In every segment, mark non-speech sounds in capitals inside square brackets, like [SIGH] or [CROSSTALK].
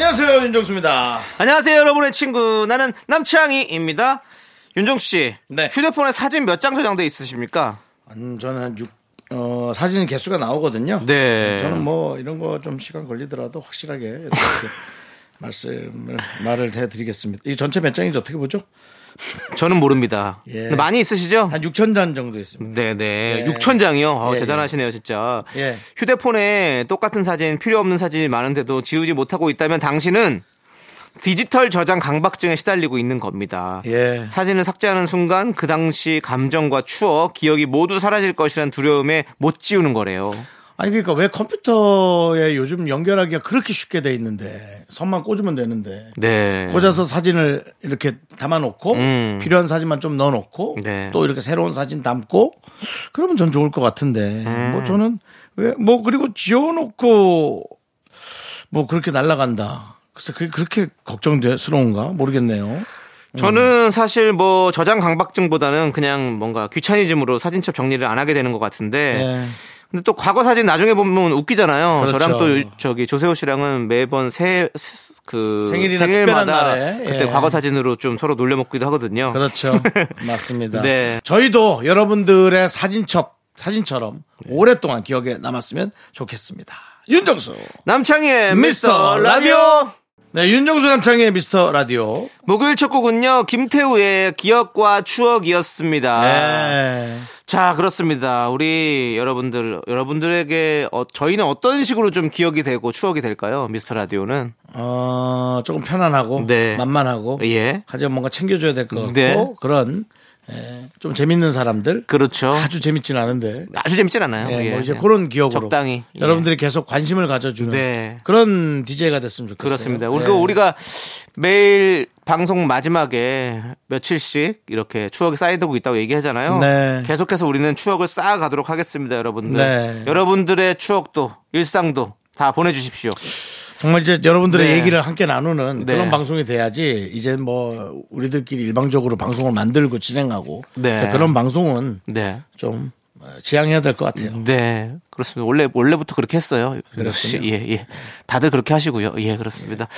안녕하세요 윤정수입니다. 안녕하세요, 여러분의 친구. 나는 남창희입니다. 윤정수 씨. 네. 휴대폰에 사진 몇 장 저장돼 있으십니까? 음, 저는 한 6, 어, 사진 개수가 나오거든요. 네. 저는 뭐 이런 거 좀 시간 걸리더라도 확실하게 [LAUGHS] 말씀을 말을 해드리겠습니다. 이 전체 몇 장인지 어떻게 보죠? 저는 모릅니다. 예. 많이 있으시죠? 한 6천 장 정도 있습니다. 네네. 예. 6천 장이요? 어, 예, 대단하시네요, 진짜. 예. 휴대폰에 똑같은 사진, 필요 없는 사진이 많은데도 지우지 못하고 있다면 당신은 디지털 저장 강박증에 시달리고 있는 겁니다. 예. 사진을 삭제하는 순간 그 당시 감정과 추억, 기억이 모두 사라질 것이라는 두려움에 못 지우는 거래요. 아니 그러니까 왜 컴퓨터에 요즘 연결하기가 그렇게 쉽게 돼 있는데 선만 꽂으면 되는데 네. 꽂아서 사진을 이렇게 담아놓고 음. 필요한 사진만 좀 넣어놓고 네. 또 이렇게 새로운 사진 담고 그러면 전 좋을 것 같은데 음. 뭐 저는 왜 뭐 그리고 지워놓고 뭐 그렇게 날라간다. 그래서 그게 그렇게 걱정스러운가 모르겠네요. 저는 사실 뭐 저장 강박증보다는 그냥 뭔가 귀차니즘으로 사진첩 정리를 안 하게 되는 것 같은데 네. 근데 또 과거 사진 나중에 보면 웃기잖아요. 그렇죠. 저랑 또 저기 조세호 씨랑은 매번 새 그 생일이나 생일마다 날에, 그때 예. 과거 사진으로 좀 서로 놀려 먹기도 하거든요. 그렇죠. 맞습니다. [LAUGHS] 네. 저희도 여러분들의 사진첩, 사진처럼 오랫동안 기억에 남았으면 좋겠습니다. 윤정수. 남창희의 미스터 라디오. 네, 윤정수 남창의 미스터 라디오. 목요일 첫 곡은요 김태우의 기억과 추억이었습니다. 네. 자 그렇습니다. 우리 여러분들 여러분들에게 어, 저희는 어떤 식으로 좀 기억이 되고 추억이 될까요? 미스터 라디오는 어, 조금 편안하고. 네. 만만하고. 예 하지만 뭔가 챙겨줘야 될 것 같고. 네. 그런, 예, 좀 재밌는 사람들. 그렇죠. 아주 재밌진 않은데. 아주 재밌진 않아요. 예, 예. 뭐 이제 그런 기억으로. 적당히 예. 여러분들이 계속 관심을 가져주는. 네. 그런 DJ가 됐으면 좋겠어요. 그렇습니다. 네. 우리가 우리가 매일 방송 마지막에 며칠씩 이렇게 추억이 쌓이고 있다고 얘기하잖아요. 네. 계속해서 우리는 추억을 쌓아가도록 하겠습니다, 여러분들. 네. 여러분들의 추억도 일상도 다 보내주십시오. 정말 이제 여러분들의 네. 얘기를 함께 나누는 네. 그런 방송이 돼야지 이제 뭐 우리들끼리 일방적으로 방송을 만들고 진행하고 네. 그런 방송은 네. 좀 지양해야 될 것 같아요. 네, 그렇습니다. 원래 원래부터 그렇게 했어요. 그렇군요. 예, 예. 다들 그렇게 하시고요. 예, 그렇습니다.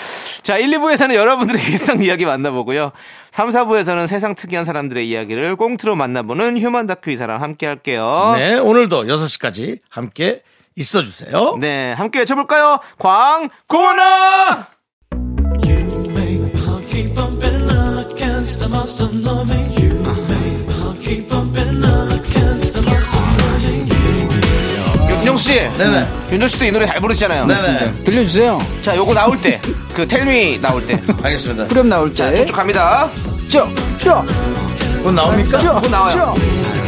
자, 1, 2부에서는 여러분들의 [LAUGHS] 일상 이야기 만나보고요. 3, 4부에서는 세상 특이한 사람들의 이야기를 꽁트로 만나보는 휴먼 다큐 이 사람 함께 할게요. 네, 오늘도 6시까지 함께 있어 주세요. 네, 함께 외쳐볼까요? 광고나! 윤정수 씨. 네네. 윤정수 씨도 이 노래 잘 부르시잖아요. 네네. 들려주세요. 자, 요거 나올 때. 그 텔미 나올 때. [LAUGHS] 알겠습니다. 그럼 나올 때. 쭉쭉 갑니다. 쭉, 쭉, 곧 나옵니까? 쭉, 곧 나와요. 쭉.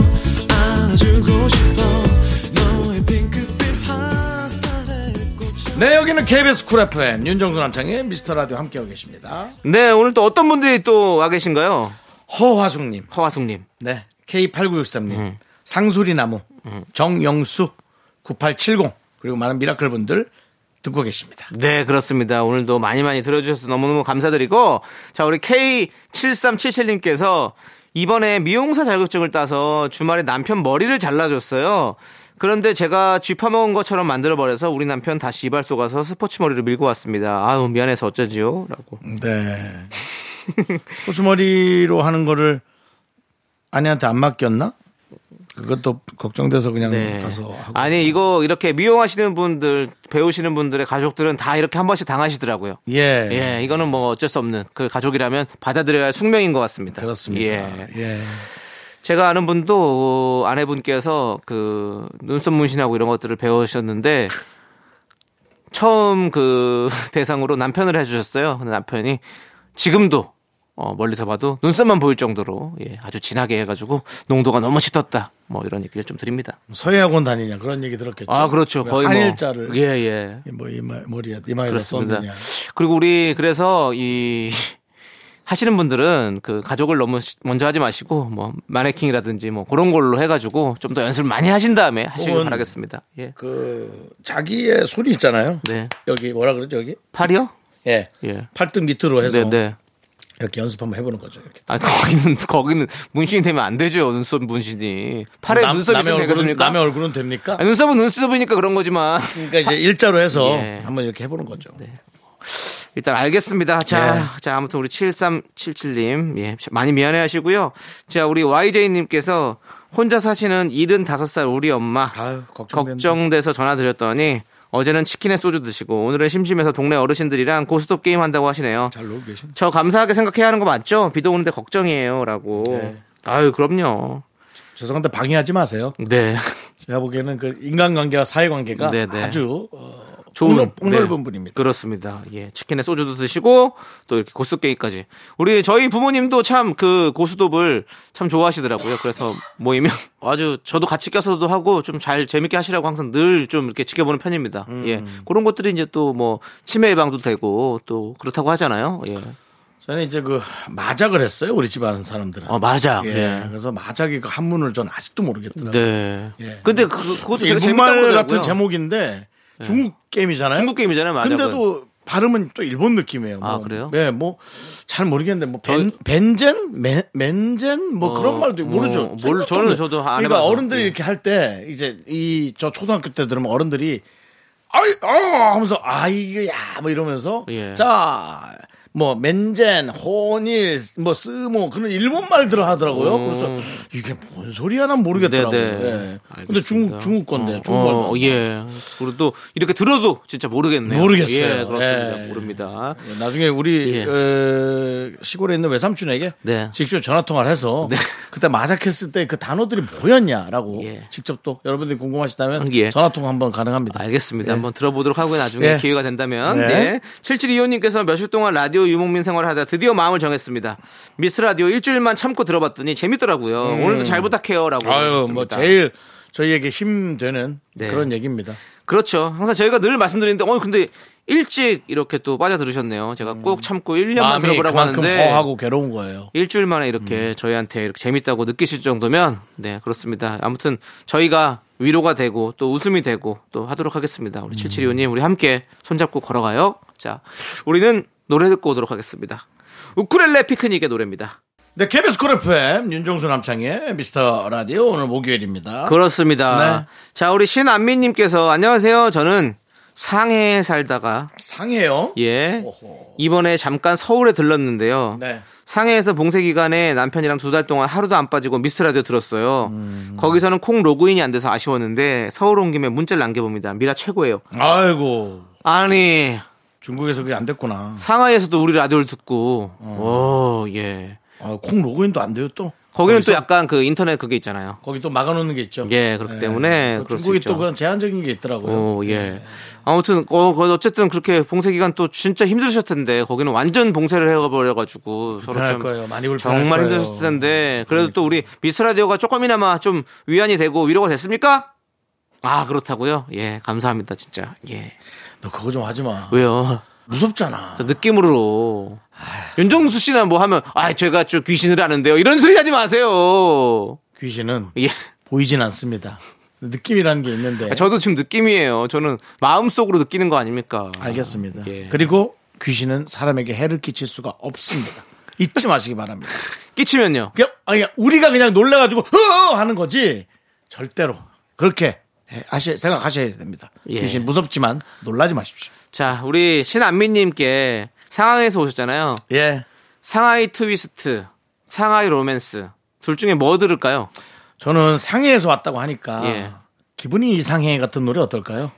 네 여기는 KBS 쿨 FM 윤정수 남창의 미스터 라디오 함께하고 계십니다 네, 오늘 또 어떤 분들이 또 와 계신가요? 허화숙님 허화숙님. 네. K8963님, 상수리나무, 정영수, 9870, 그리고 많은 미라클 분들 듣고 계십니다. 네, 그렇습니다. 오늘도 많이 많이 들어주셔서 너무너무 감사드리고, 자, 우리 K7377님께서 이번에 미용사 자격증을 따서 주말에 남편 머리를 잘라줬어요. 그런데 제가 쥐 파먹은 것처럼 만들어버려서 우리 남편 다시 이발소 가서 스포츠 머리를 밀고 왔습니다. 아유, 미안해서 어쩌지요? 라고. 네. 스포츠 머리로 하는 거를 아내한테 안 맡겼나? 그것도 걱정돼서 그냥 네. 가서 하고. 아니 이거 이렇게 미용하시는 분들 배우시는 분들의 가족들은 다 이렇게 한 번씩 당하시더라고요. 예. 예, 이거는 뭐 어쩔 수 없는 그 가족이라면 받아들여야 할 숙명인 것 같습니다. 그렇습니다. 예. 예. 제가 아는 분도 어, 아내분께서 그 눈썹 문신하고 이런 것들을 배우셨는데 처음 그 [LAUGHS] 대상으로 남편을 해주셨어요. 근데 남편이 지금도 어, 멀리서 봐도 눈썹만 보일 정도로 예, 아주 진하게 해가지고 농도가 너무 짙었다. 뭐 이런 얘기를 좀 드립니다. 서예학원 다니냐 그런 얘기 들었겠죠. 아 그렇죠. 거의 뭐 한일자를 예 예. 뭐 이마 머리에 이마에다. 썼느냐. 그리고 우리 그래서 이 [LAUGHS] 하시는 분들은 그 가족을 너무 시- 먼저 하지 마시고 뭐 마네킹이라든지 뭐 그런 걸로 해가지고 좀 더 연습을 많이 하신 다음에 하시길 바라겠습니다. 예. 그 자기의 손이 있잖아요. 네. 여기 뭐라 그러죠 여기? 팔이요? 예. 예. 팔뚝 밑으로 해서 네, 네. 이렇게 연습 한번 해보는 거죠. 이렇게. 아 거기는 거기는 문신이 되면 안 되죠. 눈썹 문신이 팔에 남- 눈썹이 남의 얼굴은 되겠습니까? 남의 얼굴은 됩니까? 아니, 눈썹은 눈썹이니까 그런 거지만 그러니까 이제 일자로 해서 [LAUGHS] 예. 한번 이렇게 해보는 거죠. 일단 알겠습니다. 자, 네. 자 아무튼 우리 7377님 예 많이 미안해 하시고요. 자 우리 YJ님께서 혼자 사시는 75살 우리 엄마 아유. 걱정돼서 전화 드렸더니 어제는 치킨에 소주 드시고 오늘은 심심해서 동네 어르신들이랑 고스톱 게임 한다고 하시네요. 잘 놀고 계신. 저 감사하게 생각해야 하는 거 맞죠? 비도 오는데 걱정이에요라고. 네. 아유 그럼요. 죄송한데 방해하지 마세요. 네. 제가 보기에는 그 인간관계와 사회관계가 네, 네. 아주 어, 좋은 폭넓- 폭넓은 네. 분입니다. 그렇습니다. 예, 치킨에 소주도 드시고 또 이렇게 고스톱 게임까지. 우리 저희 부모님도 참 그 고스톱을 참 좋아하시더라고요. 그래서 모이면 [LAUGHS] 아주 저도 같이 껴서도 하고 좀 잘 재밌게 하시라고 항상 늘 좀 이렇게 지켜보는 편입니다. 음. 예, 그런 것들이 이제 또 뭐 치매 예방도 되고 또 그렇다고 하잖아요. 예, 저는 이제 그 마작을 했어요 우리 집안 사람들은. 어 맞아. 예. 예. 그래서 마작이 그 한문을 전 아직도 모르겠더라고요. 네. 예. 근데 그, 그것도 되게 재밌다고 일본말 그러더라고요. 같은 제목인데 중국 게임이잖아요. 중국 게임이잖아요. 맞아. 근데도 발음은 또 일본 느낌이에요. 아, 뭐. 그래요? 네, 뭐 잘 모르겠는데 뭐 벤, 벤젠, 맨, 맨젠 뭐 어, 그런 말도 모르죠. 어, 뭘- 저는 저도 안 그러니까 해봐서. 어른들이 예. 이렇게 할 때 이제 이 저 초등학교 때 들으면 어른들이 아이 아 하면서 아 이거 야 뭐 이러면서 예. 자. 뭐 맨젠, 호닐, 뭐 쓰모 그런 일본 말들을 하더라고요. 음. 그래서 이게 뭔 소리야 난 모르겠더라고요. 네네. 예. 근데 알겠습니다. 중국 중국 건데 어, 중국말도 어, 예. 그리고 또 이렇게 들어도 진짜 모르겠네요. 모르겠어요. 예, 그렇습니다. 예. 모릅니다. 나중에 우리 예. 어, 시골에 있는 외삼촌에게 네. 직접 전화 통화를 해서 그때 마작했을 때 그 단어들이 뭐였냐라고 예. 직접 또 여러분들이 궁금하시다면 예. 전화 통화 한번 가능합니다. 알겠습니다. 한번 들어보도록 하고요. 나중에 예. 기회가 된다면. 네. 네. 7725님께서 몇 주 동안 라디오 유목민 생활을 하다 드디어 마음을 정했습니다. 미스 라디오 일주일만 참고 들어봤더니 재밌더라고요. 오늘도 잘 부탁해요. 라고. 음. 아유 뭐 하셨습니다. 제일 저희에게 힘 되는 네. 그런 얘기입니다. 그렇죠. 항상 저희가 늘 말씀드리는데, 어, 근데 일찍 이렇게 또 빠져 들으셨네요. 제가 꼭 참고 1년만 음. 마음이 들어보라고 그만큼 하는데. 허하고 괴로운 거예요. 일주일 만에 이렇게 저희한테 이렇게 재밌다고 느끼실 정도면 네 그렇습니다. 아무튼 저희가 위로가 되고 또 웃음이 되고 또 하도록 하겠습니다. 우리 7725님 우리 함께 손잡고 걸어가요. 자 우리는 노래 듣고 오도록 하겠습니다. 우쿨렐레 피크닉의 노래입니다. 네, KBS 쿨 FM 윤정수 남창희의 미스터 라디오 오늘 목요일입니다. 그렇습니다. 네. 자 우리 신안민님께서 안녕하세요. 저는 상해에 살다가 상해요. 예 오호. 이번에 잠깐 서울에 들렀는데요. 네. 상해에서 봉쇄 기간에 남편이랑 두 달 동안 하루도 안 빠지고 미스 라디오 들었어요. 음. 거기서는 콩 로그인이 안 돼서 아쉬웠는데 서울 온 김에 문자를 남겨봅니다. 미라 최고예요. 아이고 아니 중국에서 그게 안 됐구나. 상하이에서도 우리 라디오를 듣고 오 예. 아, 콩 로그인도 안 돼요 또. 거기는 또 거기서? 약간 그 인터넷 그게 있잖아요. 거기 또 막아놓는 게 있죠. 예, 그렇기 때문에 또 그럴 수 중국이. 또 그런 제한적인 게 있더라고요. 오 예. 아무튼 어그 어쨌든 그렇게 봉쇄 기간 또 진짜 힘드셨을 텐데 거기는 완전 봉쇄를 해버려가지고 서로 좀 거예요. 많이 정말 거예요. 힘드셨을 텐데 그래도 또 우리 미스 라디오가 조금이나마 좀 위안이 되고 위로가 됐습니까? 아 그렇다고요? 예 감사합니다 진짜 예 너 그거 좀 하지 마. 왜요? 무섭잖아. 저 느낌으로 윤정수 씨나 뭐 하면 아 제가 좀 귀신을 아는데요 이런 소리 하지 마세요 귀신은 예 보이진 않습니다. 느낌이라는 게 있는데. 저도 지금 느낌이에요 저는 마음속으로 느끼는 거 아닙니까 알겠습니다. 예. 그리고 귀신은 사람에게 해를 끼칠 수가 없습니다. 잊지 마시기 바랍니다. [LAUGHS] 끼치면요 그냥, 아니, 우리가 그냥 놀래가지고, 허 하는 거지. 절대로. 그렇게 해- 하시, 생각하셔야 됩니다. 예. 귀신 무섭지만 놀라지 마십시오. 자, 우리 신안미님께 상하이에서 오셨잖아요. 예. 상하이 트위스트, 상하이 로맨스. 둘 중에 뭐 들을까요? 저는 상해에서 왔다고 하니까 예. 기분이 이상해 같은 노래 어떨까요?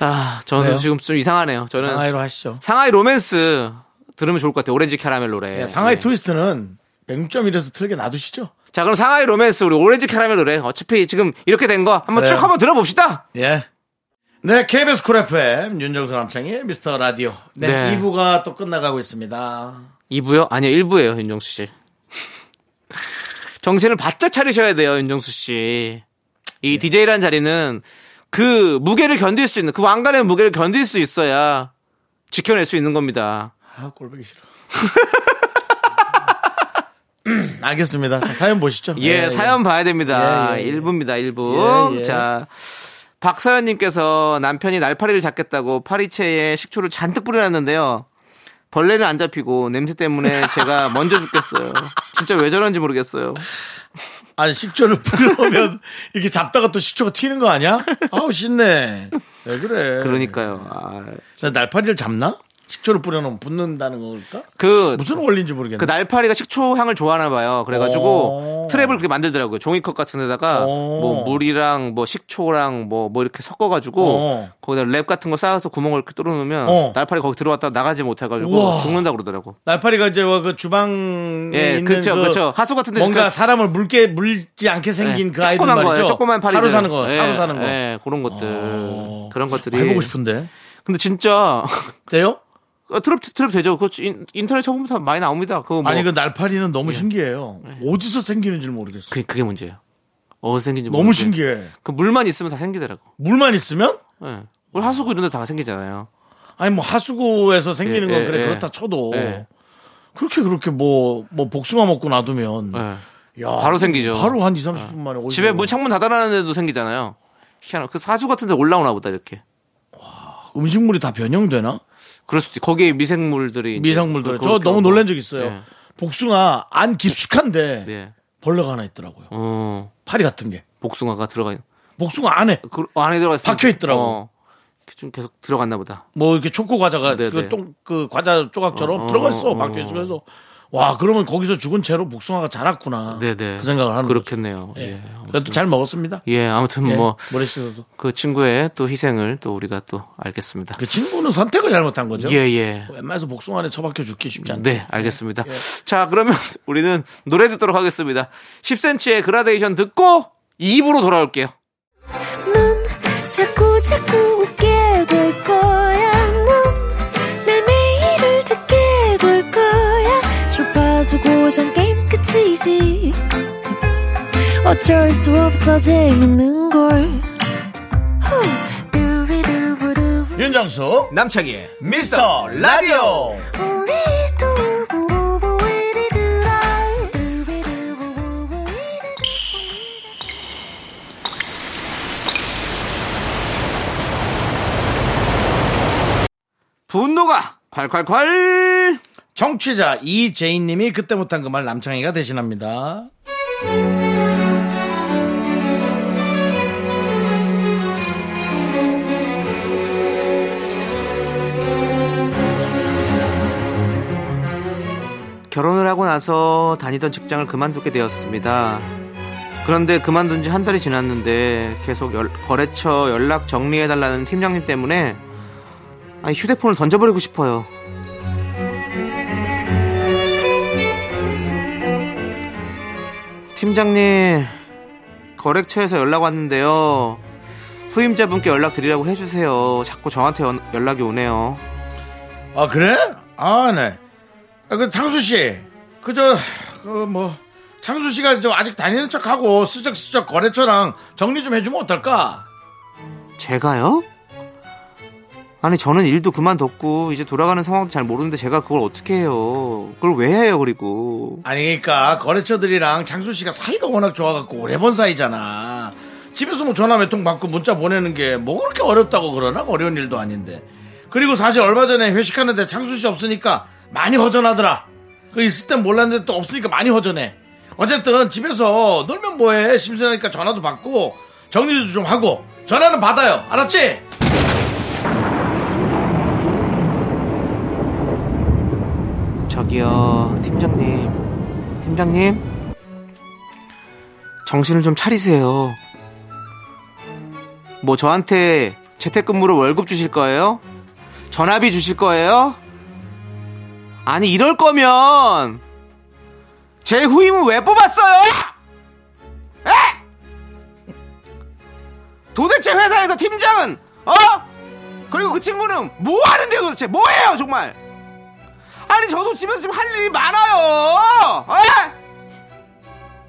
아, 저는 왜요? 지금 좀 이상하네요. 저는 상하이, 상하이로 하시죠. 로맨스 들으면 좋을 것 같아요. 오렌지 캐러멜 노래. 예, 상하이 예. 트위스트는 106.1에서 틀게 놔두시죠. 자, 그럼 상하이 로맨스 우리 오렌지 캐러멜 노래. 어차피 지금 이렇게 된 거 한번 그래요. 쭉 한번 들어봅시다. 예. 네, KBS 쿨 FM 윤정수 남창희의 미스터 라디오. 네, 네. 2부가 또 끝나가고 있습니다. 2부요? 아니요, 1부예요, 윤정수 씨. [LAUGHS] 정신을 바짝 차리셔야 돼요, 윤정수 씨. 이 DJ라는 자리는 그 무게를 견딜 수 있는, 그 왕관의 무게를 견딜 수 있어야 지켜낼 수 있는 겁니다. 아, 꼴보기 싫어. [LAUGHS] 음, 알겠습니다. 자, 사연 보시죠. [LAUGHS] 예, 사연 봐야 됩니다. 예, 예, 예. 1부입니다, 1부. 예, 예. 자, 박서연님께서 남편이 날파리를 잡겠다고 파리채에 식초를 잔뜩 뿌려놨는데요. 벌레는 안 잡히고 냄새 때문에 [LAUGHS] 제가 먼저 죽겠어요. 진짜 왜 저런지 모르겠어요. 아니, 식초를 [LAUGHS] 뿌려놓으면 이렇게 잡다가 또 식초가 튀는 거 아니야? 아우, 신네. 왜 그래? 그러니까요. 아, 자, 날파리를 잡나? 식초를 뿌려놓으면 붙는다는 걸까? 그, 무슨 원리인지 모르겠네. 그 날파리가 식초 향을 좋아하나 봐요. 그래가지고 오. 트랩을 그렇게 만들더라고요. 종이컵 같은 데다가 오. 뭐 물이랑 뭐 식초랑 뭐, 뭐 이렇게 섞어가지고 어. 거기다 랩 같은 거 쌓아서 구멍을 이렇게 뚫어놓으면 어. 날파리 거기 들어갔다 나가지 못해가지고 우와. 죽는다 그러더라고. 날파리가 이제 그 주방에 예, 있는 그쵸, 그 그쵸. 하수 같은 데서 뭔가 그- 사람을 물게 물지 않게 생긴 예, 그 아이들 조그만 말이죠. 거예요. 조그만 파리들. 하루 사는 거, 예, 하루 사는 거. 예, 그런 것들. 어. 그런 것들이. 해보고 싶은데. 근데 진짜 [LAUGHS] 돼요? 어, 트랩 트랩 되죠. 그 인- 인터넷 쳐보면 다 많이 나옵니다. 그거 뭐 아니 그 날파리는 너무 신기해요. 어디서 생기는지 모르겠어. 그, 그게 문제예요. 어디서 생긴지 너무 모르겠어요. 신기해. 그 물만 있으면 다 생기더라고. 물만 있으면 예. 우리 하수구 이런 데 다 생기잖아요. 아니 뭐 하수구에서 생기는 예, 건 예, 그래 예. 그렇다 쳐도 예. 그렇게 그렇게 뭐뭐 복숭아 먹고 놔두면 예. 야, 바로 생기죠. 바로 한 2, 30분 만에 집에 문 창문 닫아놨는데도 생기잖아요. 희한하. 그 사주 같은 데 올라오나 보다 이렇게. 음식물이 다 변형되나? 그럴 수도 있 거기에 미생물들이 미생물들. 그- 저 너무 오고. 놀란 적 있어요. 예. 복숭아 안 깊숙한데 네. 벌레가 하나 있더라고요. 어. 파리 같은 게. 복숭아가 들어가 있. 복숭아 안에 그 안에 들어가 있 박혀 있더라고. 어. 좀 계속 들어갔나 보다. 뭐 이렇게 초코 과자가 네, 그 네. 똥그 과자 조각처럼 어, 들어가 어, 있어 어, 박혀 있어 어. 그래서 와 그러면 거기서 죽은 채로 복숭아가 자랐구나. 네네. 그 생각을 하는 거죠. 그렇겠네요. 예. 예. 그래도 잘 먹었습니다. 예, 아무튼 예. 뭐 모래 씻어서. 그 친구의 또 희생을 또 우리가 또 알겠습니다. 그 친구는 선택을 잘못한 거죠. 예, 예. 웬만해서 복숭아 안에 처박혀 죽기 쉽지 않죠. 네, 알겠습니다. 예. 자, 그러면 [LAUGHS] 우리는 노래 듣도록 하겠습니다. 10cm의 그라데이션 듣고 2부로 돌아올게요. 넌 자꾸 자꾸 웃게 될 거야. 고정 게임 끝이지. 어쩔 수 없어 재밌는 걸. 윤정수 남창희의 미스터 라디오. 분노가 콸콸콸! 정취자 이재인님이 그때 못한 그 말 남창희가 대신합니다. 결혼을 하고 나서 다니던 직장을 그만두게 되었습니다. 그런데 그만둔 지 한 달이 지났는데 계속 열- 거래처 연락 정리해달라는 팀장님 때문에 아니, 휴대폰을 던져버리고 싶어요. 팀장님, 거래처에서 연락 왔는데요. 후임자분께 연락 드리라고 해주세요. 자꾸 저한테 연- 연락이 오네요. 아 그래? 아 네. 아, 그 창수 씨, 그저 그 뭐 창수 씨가 좀 아직 다니는 척하고 슬쩍슬쩍 거래처랑 정리 좀 해주면 어떨까? 제가요? 아니 저는 일도 그만뒀고 이제 돌아가는 상황도 잘 모르는데 제가 그걸 어떻게 해요? 그걸 왜 해요? 그리고 아니 그러니까 거래처들이랑 창수 씨가 사이가 워낙 좋아갖고 오래 본 사이잖아. 집에서 뭐 전화 몇 통 받고 문자 보내는 게 뭐 그렇게 어렵다고 그러나 어려운 일도 아닌데. 그리고 사실 얼마 전에 회식하는데 창수 씨 없으니까 많이 허전하더라. 그 있을 땐 몰랐는데 또 없으니까 많이 허전해. 어쨌든 집에서 놀면 뭐해 심심하니까 전화도 받고 정리도 좀 하고 전화는 받아요. 알았지? 저기요 팀장님, 팀장님 정신을 좀 차리세요. 뭐 저한테 재택근무로 월급 주실 거예요? 전화비 주실 거예요? 아니 이럴 거면 제 후임은 왜 뽑았어요? 에? 도대체 회사에서 팀장은 어? 그리고 그 친구는 뭐 하는데요 도대체 뭐예요 정말? 아니 저도 집에서 지금 할 일이 많아요. 에?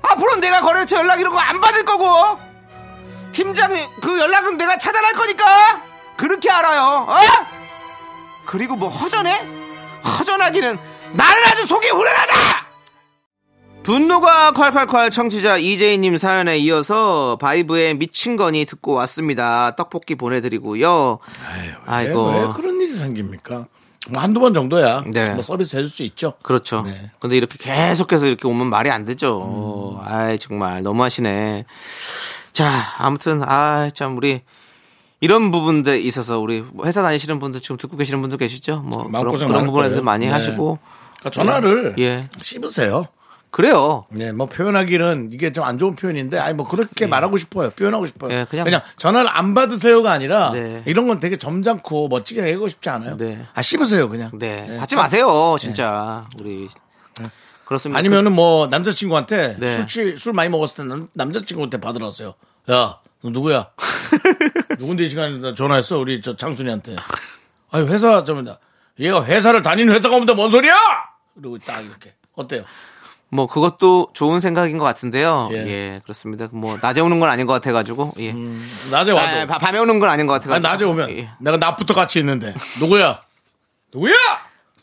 앞으로 내가 거래처 연락 이런 거 안 받을 거고 팀장 그 연락은 내가 차단할 거니까 그렇게 알아요. 어? 그리고 뭐 허전해? 허전하기는 나는 아주 속이 후련하다. 분노가 콸콸콸 청취자 이재희님 사연에 이어서 바이브의 미친 거니 듣고 왔습니다. 떡볶이 보내드리고요. 아이고. 왜, 왜 그런 일이 생깁니까? 뭐 한두 번 정도야. 네. 뭐 서비스 해줄 수 있죠. 그렇죠. 네. 근데 이렇게 계속해서 이렇게 오면 말이 안 되죠. 음. 아이, 정말 너무하시네. 자, 아무튼, 아, 참, 우리, 이런 부분들에 있어서 우리 회사 다니시는 분들 지금 듣고 계시는 분들 계시죠? 뭐, 그런, 그런 부분에 대해서. 많이 네. 하시고. 그러니까 전화를 예. 씹으세요. 그래요. 네, 뭐 표현하기는 이게 좀 안 좋은 표현인데, 아니 뭐 그렇게 말하고 싶어요. 표현하고 싶어요. 예, 그냥- 그냥, 전화를 안 받으세요가 아니라 네. 이런 건 되게 점잖고 멋지게 얘기하고 싶지 않아요. 네. 아 씹으세요 그냥. 네. 네. 하지 마세요, 진짜. 우리. 그렇습니다. 아니면은 뭐 남자친구한테 네. 술, 취- 술 많이 먹었을 때 남, 남자친구한테 받으라세요. 야, 너 누구야? [LAUGHS] 누군데 이 시간에 나 전화했어? 우리 저 장순이한테. 아유 회사 좀 얘가 회사를 다니는 회사가 없는데 뭔 소리야? 그리고 딱 이렇게 어때요? 뭐 그것도 좋은 생각인 것 같은데요. 예. 예, 그렇습니다. 뭐 낮에 오는 건 아닌 것 같아가지고. 예. 낮에 와도 아, 바- 밤에 오는 건 아닌 것 아니, 같아가지고. 낮에 오면 예. 내가 낮부터 같이 있는데 누구야? 누구야?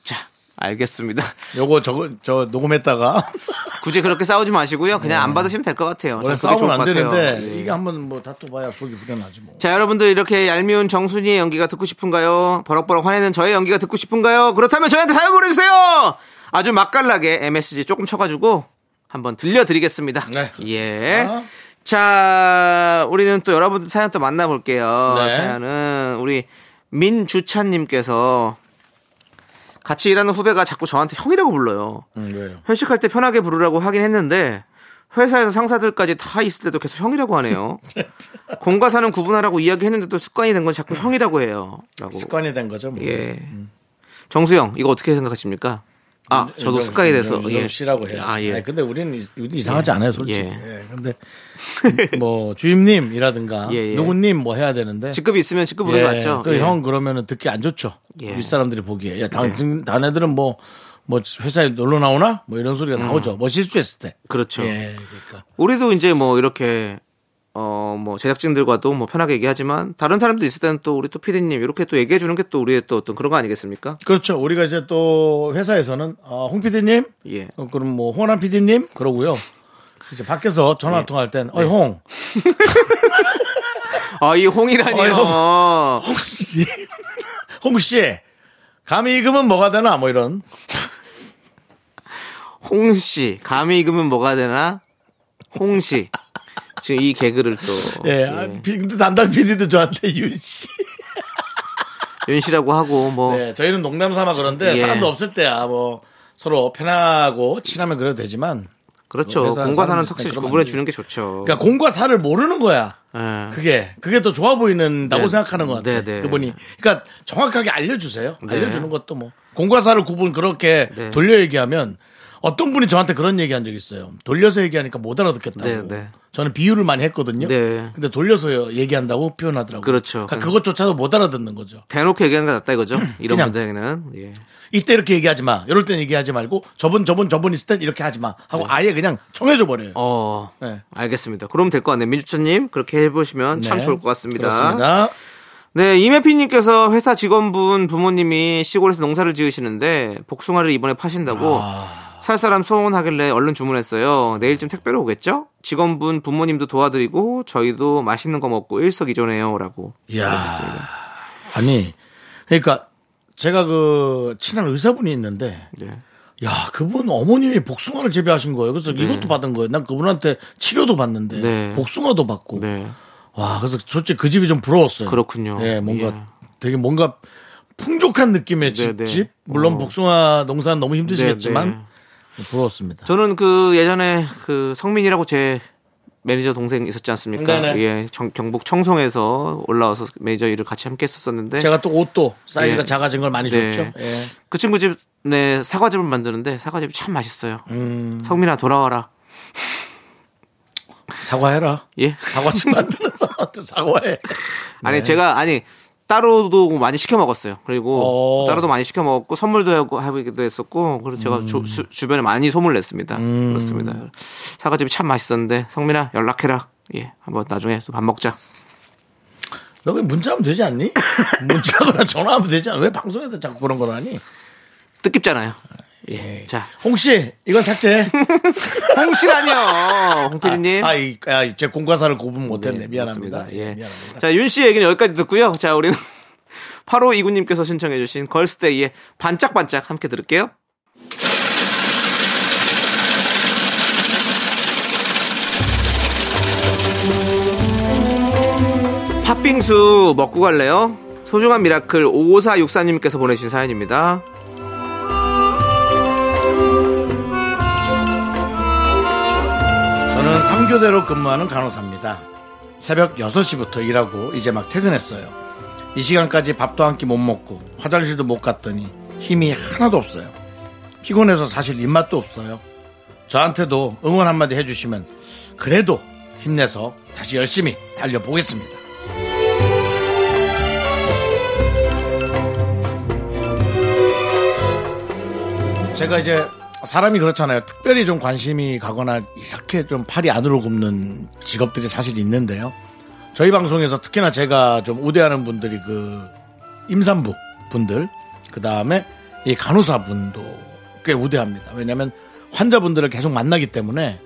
자, 알겠습니다. 요거 저거 저 녹음했다가 [LAUGHS] 굳이 그렇게 싸우지 마시고요. 그냥 안 받으시면 될 것 같아요. 원래 싸우면 안. 되는데 예. 이게 한번 뭐 다퉈봐야 속이 후련하지 뭐. 자, 여러분들 이렇게 얄미운 정순이의 연기가 듣고 싶은가요? 버럭버럭 화내는 저의 연기가 듣고 싶은가요? 그렇다면 저희한테 사연 보내주세요! 아주 맛깔나게 MSG 조금 쳐가지고 한번 들려드리겠습니다. 네. 예. 아. 자, 우리는 또 여러분들 사연 또 만나볼게요. 네. 사연은 우리 민주찬님께서 같이 일하는 후배가 자꾸 저한테 형이라고 불러요. 음, 왜요? 회식할 때 편하게 부르라고 하긴 했는데 회사에서 상사들까지 다 있을 때도 계속 형이라고 하네요. [LAUGHS] 공과 사는 구분하라고 이야기했는데도 습관이 된 건 자꾸 형이라고 해요. 라고. 습관이 된 거죠. 뭐. 예. 정수영 이거 어떻게 생각하십니까? 아, 저도 습관이 돼서 예. 예. 씨라고 해요. 아, 예. 아니, 근데 우리는 이- 이상하지 않아요, 솔직히. 예. 예. 근데 뭐 주임님이라든가 예, 예. 누구님 뭐 해야 되는데. 직급이 있으면 직급 부르는 거 맞죠? 그 예. 형 그러면은 듣기 안 좋죠. 예. 윗사람들이 보기에. 야, 당, 다네들은 뭐, 뭐 회사에 놀러 나오나? 뭐 이런 소리가 나오죠. 뭐 실수했을 때. 음. 그렇죠. 예, 그러니까. 우리도 이제 뭐 이렇게 어 뭐 제작진들과도 뭐 편하게 얘기하지만 다른 사람도 있을 때는 또 우리 또 피디님 이렇게 또 얘기해 주는 게 또 우리의 또 어떤 그런 거 아니겠습니까? 그렇죠. 우리가 이제 또 회사에서는 어, 홍 PD님, 예. 어, 그럼 뭐 홍남 PD님 그러고요. 이제 밖에서 예. 전화 통화할 땐, 어이 홍, [LAUGHS] 아, 이 홍이라니요. 혹시 [LAUGHS] 홍 씨, 감히 익으면 뭐가 되나? 뭐 이런. 홍씨 감히 익으면 뭐가 되나? 홍씨 지금 이 개그를 또 예, 아, 비- 근데 담당 PD도 저한테 윤 씨. 윤 씨라고 하고 뭐 네, 저희는 농담 삼아 그런데 예. 사람도 없을 때야 뭐 서로 편하고 친하면 그래도 되지만. 그렇죠. 공과 사는 그러면 구분해 안 주는 게 좋죠. 그러니까 공과 사를 모르는 거야. 예. 그게 그게 더 좋아 보이는다고 네. 생각하는 것 같아요. 네, 네. 그분이 그러니까 정확하게 알려주세요. 네. 알려주는 것도 뭐 공과 사를 구분 그렇게 네. 돌려 얘기하면 어떤 분이 저한테 그런 얘기한 적 있어요. 돌려서 얘기하니까 못 알아듣겠다고. 네, 네. 저는 비유를 많이 했거든요. 네. 근데 돌려서 얘기한다고 표현하더라고요. 그렇죠. 그러니까 그것조차도 못 알아듣는 거죠. 대놓고 얘기하는 게 낫다 이거죠. 이런 그냥. 분들에게는 예. 이때 이렇게 얘기하지 마. 이럴 땐 얘기하지 말고 저분 저분 저분 있을 땐 이렇게 하지 마. 하고 아예 그냥 청해줘 버려요. 네. 어, 네. 알겠습니다. 그럼 될 것 같네요. 민주천님 그렇게 해보시면 참 네. 좋을 것 같습니다. 그렇습니다. 네, 이매피님께서 회사 직원분 부모님이 시골에서 농사를 지으시는데 복숭아를 이번에 파신다고 아. 살 사람 소원하길래 얼른 주문했어요. 내일쯤 택배로 오겠죠? 직원분 부모님도 도와드리고 저희도 맛있는 거 먹고 일석이조네요라고. 이야. 아니, 그러니까 제가 그 친한 의사분이 있는데, 네. 야, 그분 어머님이 복숭아를 재배하신 거예요. 그래서 이것도 받은 거예요. 난 그분한테 치료도 받는데, 네. 복숭아도 받고. 네. 와, 그래서 솔직히 그 집이 좀 부러웠어요. 그렇군요. 예, 뭔가 예. 되게 뭔가 풍족한 느낌의 네, 네. 집. 물론 어. 복숭아 농사는 너무 힘드시겠지만, 네, 부러웠습니다. 저는 그 예전에 그 성민이라고 제 매니저 동생 있었지 않습니까? 네네. 예, 정- 경북 청송에서 올라와서 매니저 일을 같이 함께 했었었는데 제가 또 옷도 사이즈가 예. 작아진 걸 많이 네. 줬죠. 예. 그 친구 집 네, 사과즙을 만드는데 사과즙이 참 맛있어요. 음. 성민아 돌아와라. 사과해라. 예. 사과즙 만드는 사람한테 사과해. [LAUGHS] 아니 제가 아니 따로도 많이 시켜 먹었어요. 그리고 어. 따로도 많이 시켜 먹었고 선물도 하고 하기도 했었고 그래서 제가 주, 변에 많이 소문을 냈습니다. 그렇습니다. 사과즙이 참 맛있었는데 성민아 연락해라. 예, 한번 나중에 또 밥 먹자. 너 왜 문자하면 되지 않니? [LAUGHS] 문자거나 전화하면 되지 않아? 왜 방송에서 자꾸 그런 걸 하니? 뜻깊잖아요. 예. 자, 홍씨, 이건 삭제해. [LAUGHS] 홍씨라뇨, 홍PD님. 아, 이, 아, 제 공과사를 구분 못했네. 네, 미안합니다. 예. 미안합니다. 자, 윤씨 얘기는 여기까지 듣고요. 자, 우리는 8호 [LAUGHS] 이구님께서 신청해주신 걸스데이의 반짝반짝 함께 들을게요. 팥빙수 먹고 갈래요? 소중한 미라클 5464님께서 보내주신 사연입니다. 저는 3교대로 근무하는 간호사입니다. 새벽 6시부터 일하고 이제 막 퇴근했어요. 이 시간까지 밥도 한 끼 못 먹고 화장실도 못 갔더니 힘이 하나도 없어요. 피곤해서 사실 입맛도 없어요. 저한테도 응원 한마디 해주시면 그래도 힘내서 다시 열심히 달려보겠습니다. 제가 이제 사람이 그렇잖아요. 특별히 좀 관심이 가거나 이렇게 좀 팔이 안으로 굽는 직업들이 사실 있는데요. 저희 방송에서 특히나 제가 좀 우대하는 분들이 그 임산부 분들, 그 다음에 이 간호사 분도 꽤 우대합니다. 왜냐하면 환자분들을 계속 만나기 때문에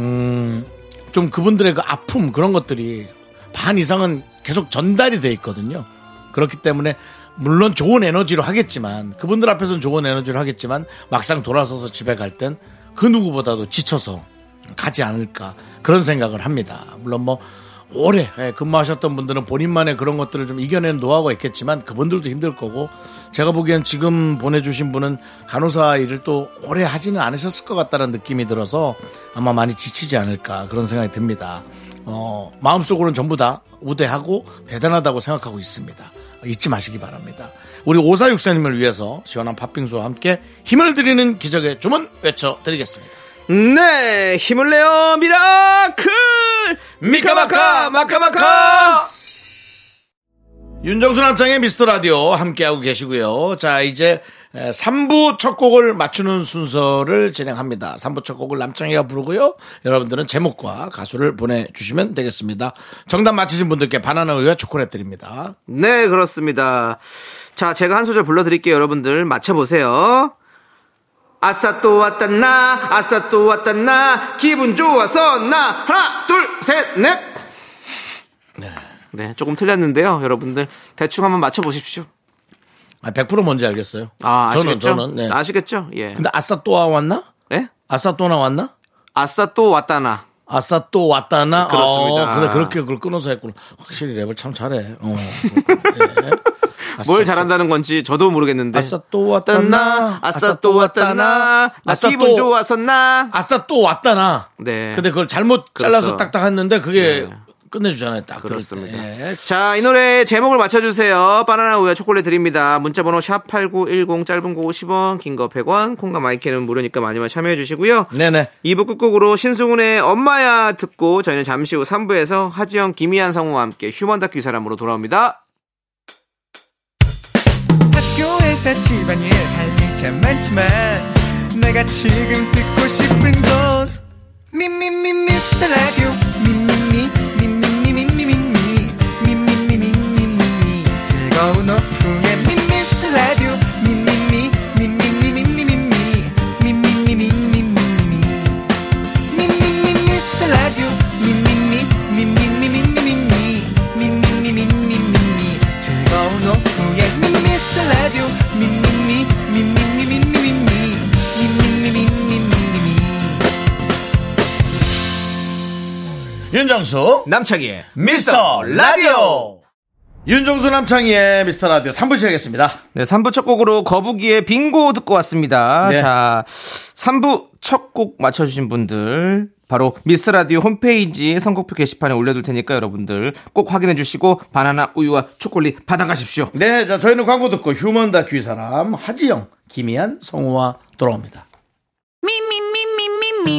음, 좀 그분들의 그 아픔 그런 것들이 반 이상은 계속 전달이 돼 있거든요. 그렇기 때문에 물론 좋은 에너지로 하겠지만 그분들 앞에서는 좋은 에너지로 하겠지만 막상 돌아서서 집에 갈 땐 그 누구보다도 지쳐서 가지 않을까 그런 생각을 합니다. 물론 뭐 오래 예, 근무하셨던 분들은 본인만의 그런 것들을 좀 이겨내는 노하우가 있겠지만 그분들도 힘들 거고 제가 보기엔 지금 보내주신 분은 간호사 일을 또 오래 하지는 않으셨을 것 같다는 느낌이 들어서 아마 많이 지치지 않을까 그런 생각이 듭니다. 어, 마음속으로는 전부 다 위대하고 대단하다고 생각하고 있습니다. 잊지 마시기 바랍니다. 우리 오사육사님을 위해서 시원한 팥빙수와 함께 힘을 드리는 기적의 주문 외쳐드리겠습니다. 네, 힘을 내요, 미라클! 미카마카, 마카마카! 윤정수 남창의 미스터 라디오 함께하고 계시고요. 자, 이제 3부 첫 곡을 맞추는 순서를 진행합니다. 3부 첫 곡을 남창희가 부르고요. 여러분들은 제목과 가수를 보내주시면 되겠습니다. 정답 맞히신 분들께 바나나 우유와 초콜릿 드립니다. 네, 그렇습니다. 자, 제가 한 소절 불러드릴게요. 여러분들 맞춰보세요. 아싸 또 왔다 나 아싸 또 왔다 나 기분 좋아서 나 하나 둘 셋 넷 네. 조금 틀렸는데요 여러분들 대충 한번 맞춰보십시오 아, 100% 뭔지 알겠어요. 아 저는, 아시겠죠? 저는, 네. 아시겠죠? 예. 근데 아싸 또 왔나? 예? 아싸 또 나 왔나? 아싸 또 왔다 나 아싸 또 왔다나? 그렇습니다. 어, 근데 그렇게 그걸 끊어서 했구나. 확실히 랩을 참 잘해. 어. [LAUGHS] 예. 아싸 뭘 또- 잘한다는 건지 저도 모르겠는데 아싸 또 왔다나? 아싸 또 왔다 나나 아싸 기분 또- 좋아서 나 아싸 또 왔다나. 네. 근데 그걸 잘못 그렇죠. 잘라서 딱딱 했는데 그게 네. 끝내주잖아요. 딱 그렇습니다. 때. 자, 이 노래 제목을 맞춰주세요. 바나나 우유 초콜릿 드립니다. 문자번호 샵 8910 짧은 거 50원, 긴 거 100원, 콩과 마이크는 무료니까 많이 많이 참여해 주시고요. 네네. 2부 끝곡으로 신승훈의 엄마야 듣고 저희는 잠시 후 3부에서 하지영, 김희한 성우와 함께 휴먼 다큐 이 사람으로 돌아옵니다. 학교에서 집안일 할일참 많지만 내가 지금 듣고 싶은 건 미미미 미스터 라디오 윤정수 남창희의 미스터 라디오. 윤정수 남창희의 미스터 라디오 3부 시작하겠습니다. 네, 3부 첫 곡으로 거북이의 빙고 듣고 왔습니다. 네. 자, 3부 첫 곡 맞춰주신 분들 바로 미스터 라디오 홈페이지 선곡표 게시판에 올려둘 테니까 여러분들 꼭 확인해 주시고 바나나 우유와 초콜릿 받아가십시오. 네, 자 저희는 광고 듣고 휴먼 다큐 이 사람 하지영, 김희안, 성우와 돌아옵니다. Me,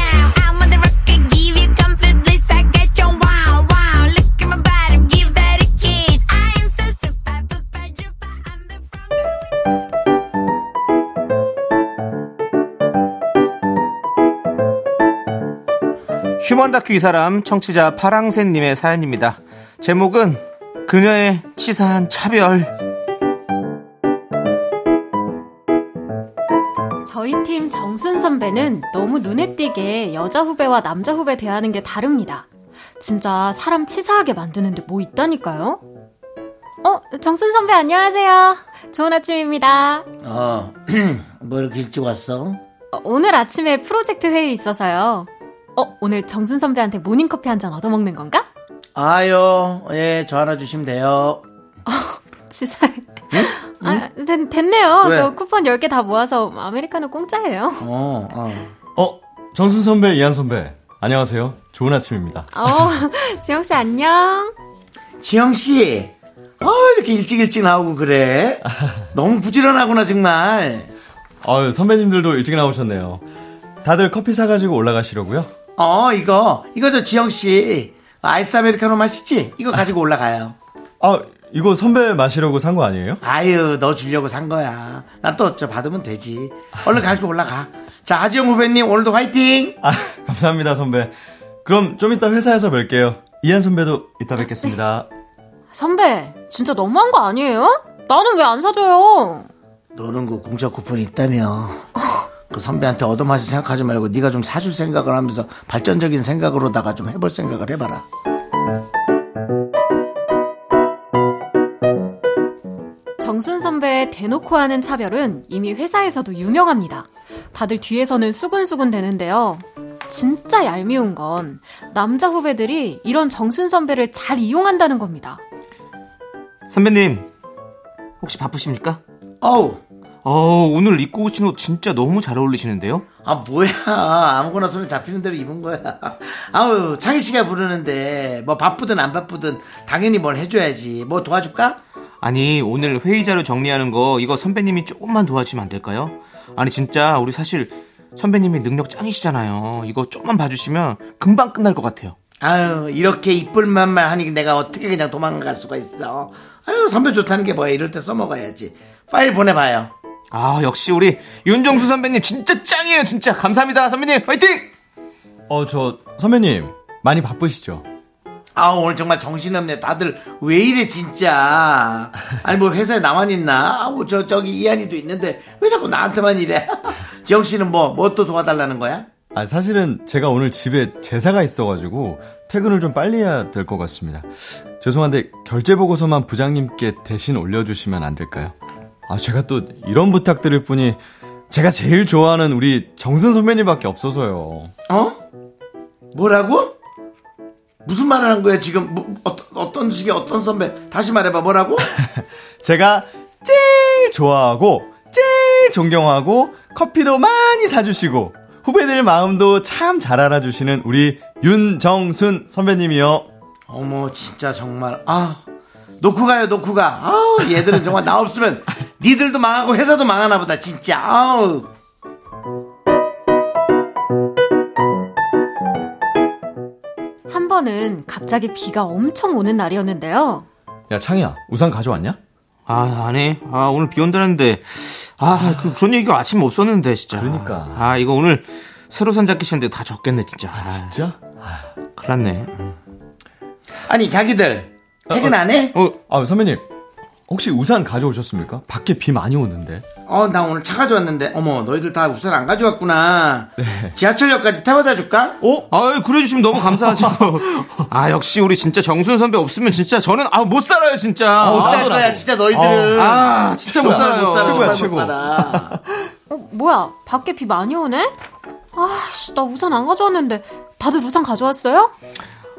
휴먼 다큐 이 사람 청취자 파랑새님의 사연입니다 제목은 그녀의 치사한 차별 저희 팀 정순 선배는 너무 눈에 띄게 여자 후배와 남자 후배 대하는 게 다릅니다. 진짜 사람 치사하게 만드는데 뭐 있다니까요? 어, 정순 선배 안녕하세요. 좋은 아침입니다. 어, [CLEARS THROAT] 뭐 이렇게 일찍 왔어? 어, 오늘 아침에 프로젝트 회의 있어서요. 어, 오늘 정순 선배한테 모닝커피 한 잔 얻어먹는 건가? 아요, 예, 저 하나 주시면 돼요. 치사해. 아, 됐, 됐네요. 왜? 저 쿠폰 10개 다 모아서 아메리카노 공짜예요. 어, 어. 어, 정순 선배, 이한 선배. 안녕하세요. 좋은 아침입니다. 어, [LAUGHS] 지영씨 안녕. 지영씨, 어, 이렇게 일찍 일찍 나오고 그래? 너무 부지런하구나, 정말. 아유, 선배님들도 일찍 나오셨네요. 다들 커피 사가지고 올라가시려고요? 어, 이거, 이거 저 지영씨. 아이스 아메리카노 맛있지? 이거 가지고 올라가요. 아, 이거 선배 마시려고 산 거 아니에요? 아유, 너 주려고 산 거야. 난 또 저 받으면 되지. 얼른 가지고 올라가. 자, 하지영 후배님, 오늘도 화이팅! 아, 감사합니다, 선배. 그럼 좀 이따 회사에서 뵐게요. 이한 선배도 이따 뵙겠습니다. 선배, 진짜 너무한 거 아니에요? 나는 왜 안 사줘요? 너는 그 공짜 쿠폰이 있다며. 그 선배한테 얻어맞을 생각하지 말고 네가 좀 사줄 생각을 하면서 발전적인 생각으로다가 좀 해볼 생각을 해봐라. 정순 선배의 대놓고 하는 차별은 이미 회사에서도 유명합니다. 다들 뒤에서는 수근수근 되는데요. 진짜 얄미운 건 남자 후배들이 이런 정순 선배를 잘 이용한다는 겁니다. 선배님 혹시 바쁘십니까? 어우, 어 오늘 입고 오신 옷 진짜 너무 잘 어울리시는데요 아 뭐야 아무거나 손에 잡히는 대로 입은 거야 아우 창희 씨가 부르는데 뭐 바쁘든 안 바쁘든 당연히 뭘 해줘야지 뭐 도와줄까? 아니 오늘 회의 자료 정리하는 거 이거 선배님이 조금만 도와주시면 안 될까요? 아니 진짜 우리 사실 선배님이 능력 짱이시잖아요. 이거 조금만 봐주시면 금방 끝날 것 같아요. 아유 이렇게 이쁠 만만 하니 내가 어떻게 그냥 도망갈 수가 있어 아유 선배 좋다는 게 뭐야 이럴 때 써먹어야지 파일 보내봐요 아 역시 우리 윤정수 선배님 진짜 짱이에요 진짜 감사합니다 선배님 화이팅! 어, 저, 선배님, 많이 바쁘시죠? 아 오늘 정말 정신없네 다들 왜 이래 진짜 아니 뭐 회사에 나만 있나 아 뭐 저 저기 이한이도 있는데 왜 자꾸 나한테만 이래 [LAUGHS] 지영 씨는 뭐 뭐 또 도와달라는 거야? 아, 사실은 제가 오늘 집에 제사가 있어가지고 퇴근을 좀 빨리 해야 될 것 같습니다. 죄송한데 결제 보고서만 부장님께 대신 올려주시면 안 될까요? 아, 제가 또 이런 부탁 드릴 분이 제가 제일 좋아하는 우리 정순 선배님밖에 없어서요. 어? 뭐라고? 무슨 말을 한 거야 지금 뭐, 어떤 어떤 식의 어떤 선배 다시 말해봐 뭐라고? [LAUGHS] 제가 제일 좋아하고 제일 존경하고 커피도 많이 사주시고 후배들 마음도 참 잘 알아주시는 우리 윤정순 선배님이요. 어머 진짜 정말 아 놓고 가요 놓고 가. 아우 얘들은 정말 나 없으면 니들도 망하고 회사도 망하나 보다 진짜. 아우. 한 번은 갑자기 비가 엄청 오는 날이었는데요. 야 창이야 우산 가져왔냐? 아 아니. 아 오늘 비 온다는데. 아 그, 그런 얘기가 아침에 없었는데 진짜. 그러니까. 아 이거 오늘 새로 산 자켓 신는데 다 젖겠네 진짜. 아, 진짜? 큰일 났네. 아니 자기들 퇴근 안 해? 어 아 선배님 혹시 우산 가져오셨습니까? 밖에 비 많이 오는데. 어, 나 오늘 차 가져왔는데, 어머, 너희들 다 우산 안 가져왔구나. 지하철역까지 태워다 줄까? 어? 아, 그래 주시면 너무 감사하죠. [LAUGHS] 아, 역시 우리 진짜 정순 선배 없으면 진짜 저는 아, 못 살아요, 진짜. 못살 아, 거야, 진짜 너희들은. 아, 진짜 못 살아요. 못 살아, 최고야, 못 최고. 살아. 어, 뭐야? 밖에 비 많이 오네? 아씨, 나 우산 안 가져왔는데. 다들 우산 가져왔어요?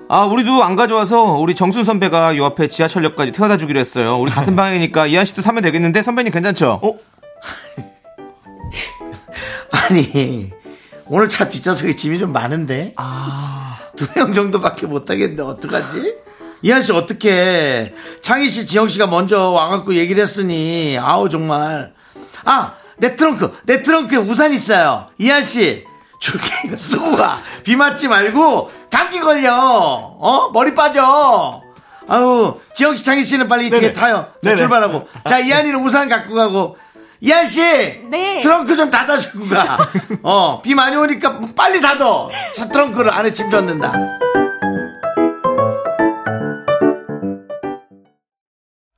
아, 우리도 안 가져와서 우리 정순 선배가 요 앞에 지하철역까지 태워다 주기로 했어요. 우리 같은 [LAUGHS] 방이니까 이한 씨도 사면 되겠는데 선배님 괜찮죠? 어? [LAUGHS] 아니, 오늘 차 뒷좌석에 짐이 좀 많은데? 두명 정도밖에 못 타겠는데, 어떡하지? 이한 씨, 어떻게 창희 씨, 지영 씨가 먼저 와갖고 얘기를 했으니, 아우, 정말. 아, 내 트렁크, 내 트렁크에 우산 있어요. 이한 씨, 줄게, 이거 쓰고 가. 비 맞지 말고, 감기 걸려. 어? 머리 빠져. 아우, 지영 씨, 창희 씨는 빨리 뒤에 타요. 자, 출발하고. 자, 이한이는 우산 갖고 가고. 이한 씨! 네. 트렁크 좀 닫아주고 가. [LAUGHS] 어, 비 많이 오니까 빨리 닫어. 차 트렁크를 안에 짐 젖는다.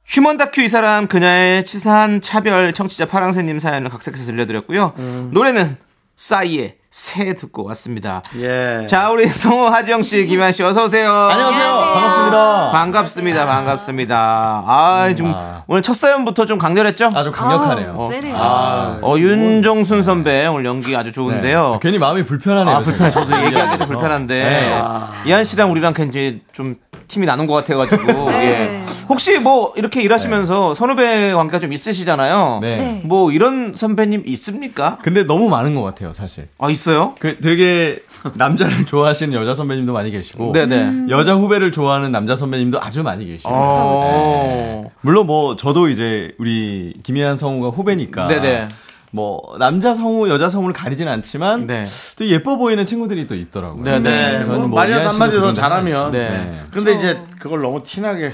휴먼 다큐 이 사람 그녀의 치사한 차별 청취자 파랑새님 사연을 각색해서 들려드렸고요. 노래는 싸이의 새 듣고 왔습니다. 예. 자, 우리 [LAUGHS] 성우 하지영 씨, 김한 씨, 어서 오세요. 안녕하세요. 반갑습니다. 반갑습니다. 반갑습니다. 아, 좀 오늘 첫 사연부터 좀 강렬했죠? 아주 강력하네요. 아우, 세네요. 어, 윤정순 선배 오늘 연기 아주 좋은데요. 네. 괜히 마음이 불편하네요. 아, 불편해. 제가. 저도 얘기하기도 불편한데. 네. 이한 씨랑 우리랑 굉장히 좀 팀이 나눈 것 같아가지고. [LAUGHS] 예. 혹시 뭐 이렇게 일하시면서 선후배 관계가 좀 있으시잖아요. 네. 네. 뭐 이런 선배님 있습니까? 근데 너무 많은 것 같아요, 사실. 아, 있어요? 그 되게 남자를 [LAUGHS] 좋아하시는 여자 선배님도 많이 계시고 네네. 여자 후배를 좋아하는 남자 선배님도 아주 많이 계시고 어. 물론 뭐 저도 이제 우리 김희한 성우가 후배니까 네네. 뭐 남자 성우 여자 성우를 가리진 않지만 네. 또 예뻐 보이는 친구들이 또 있더라고요. 네네. 네, 뭐뭐 말이라도 씨도 한마디 더 잘하면. 네. 네. 근데 이제 그걸 너무 티나게.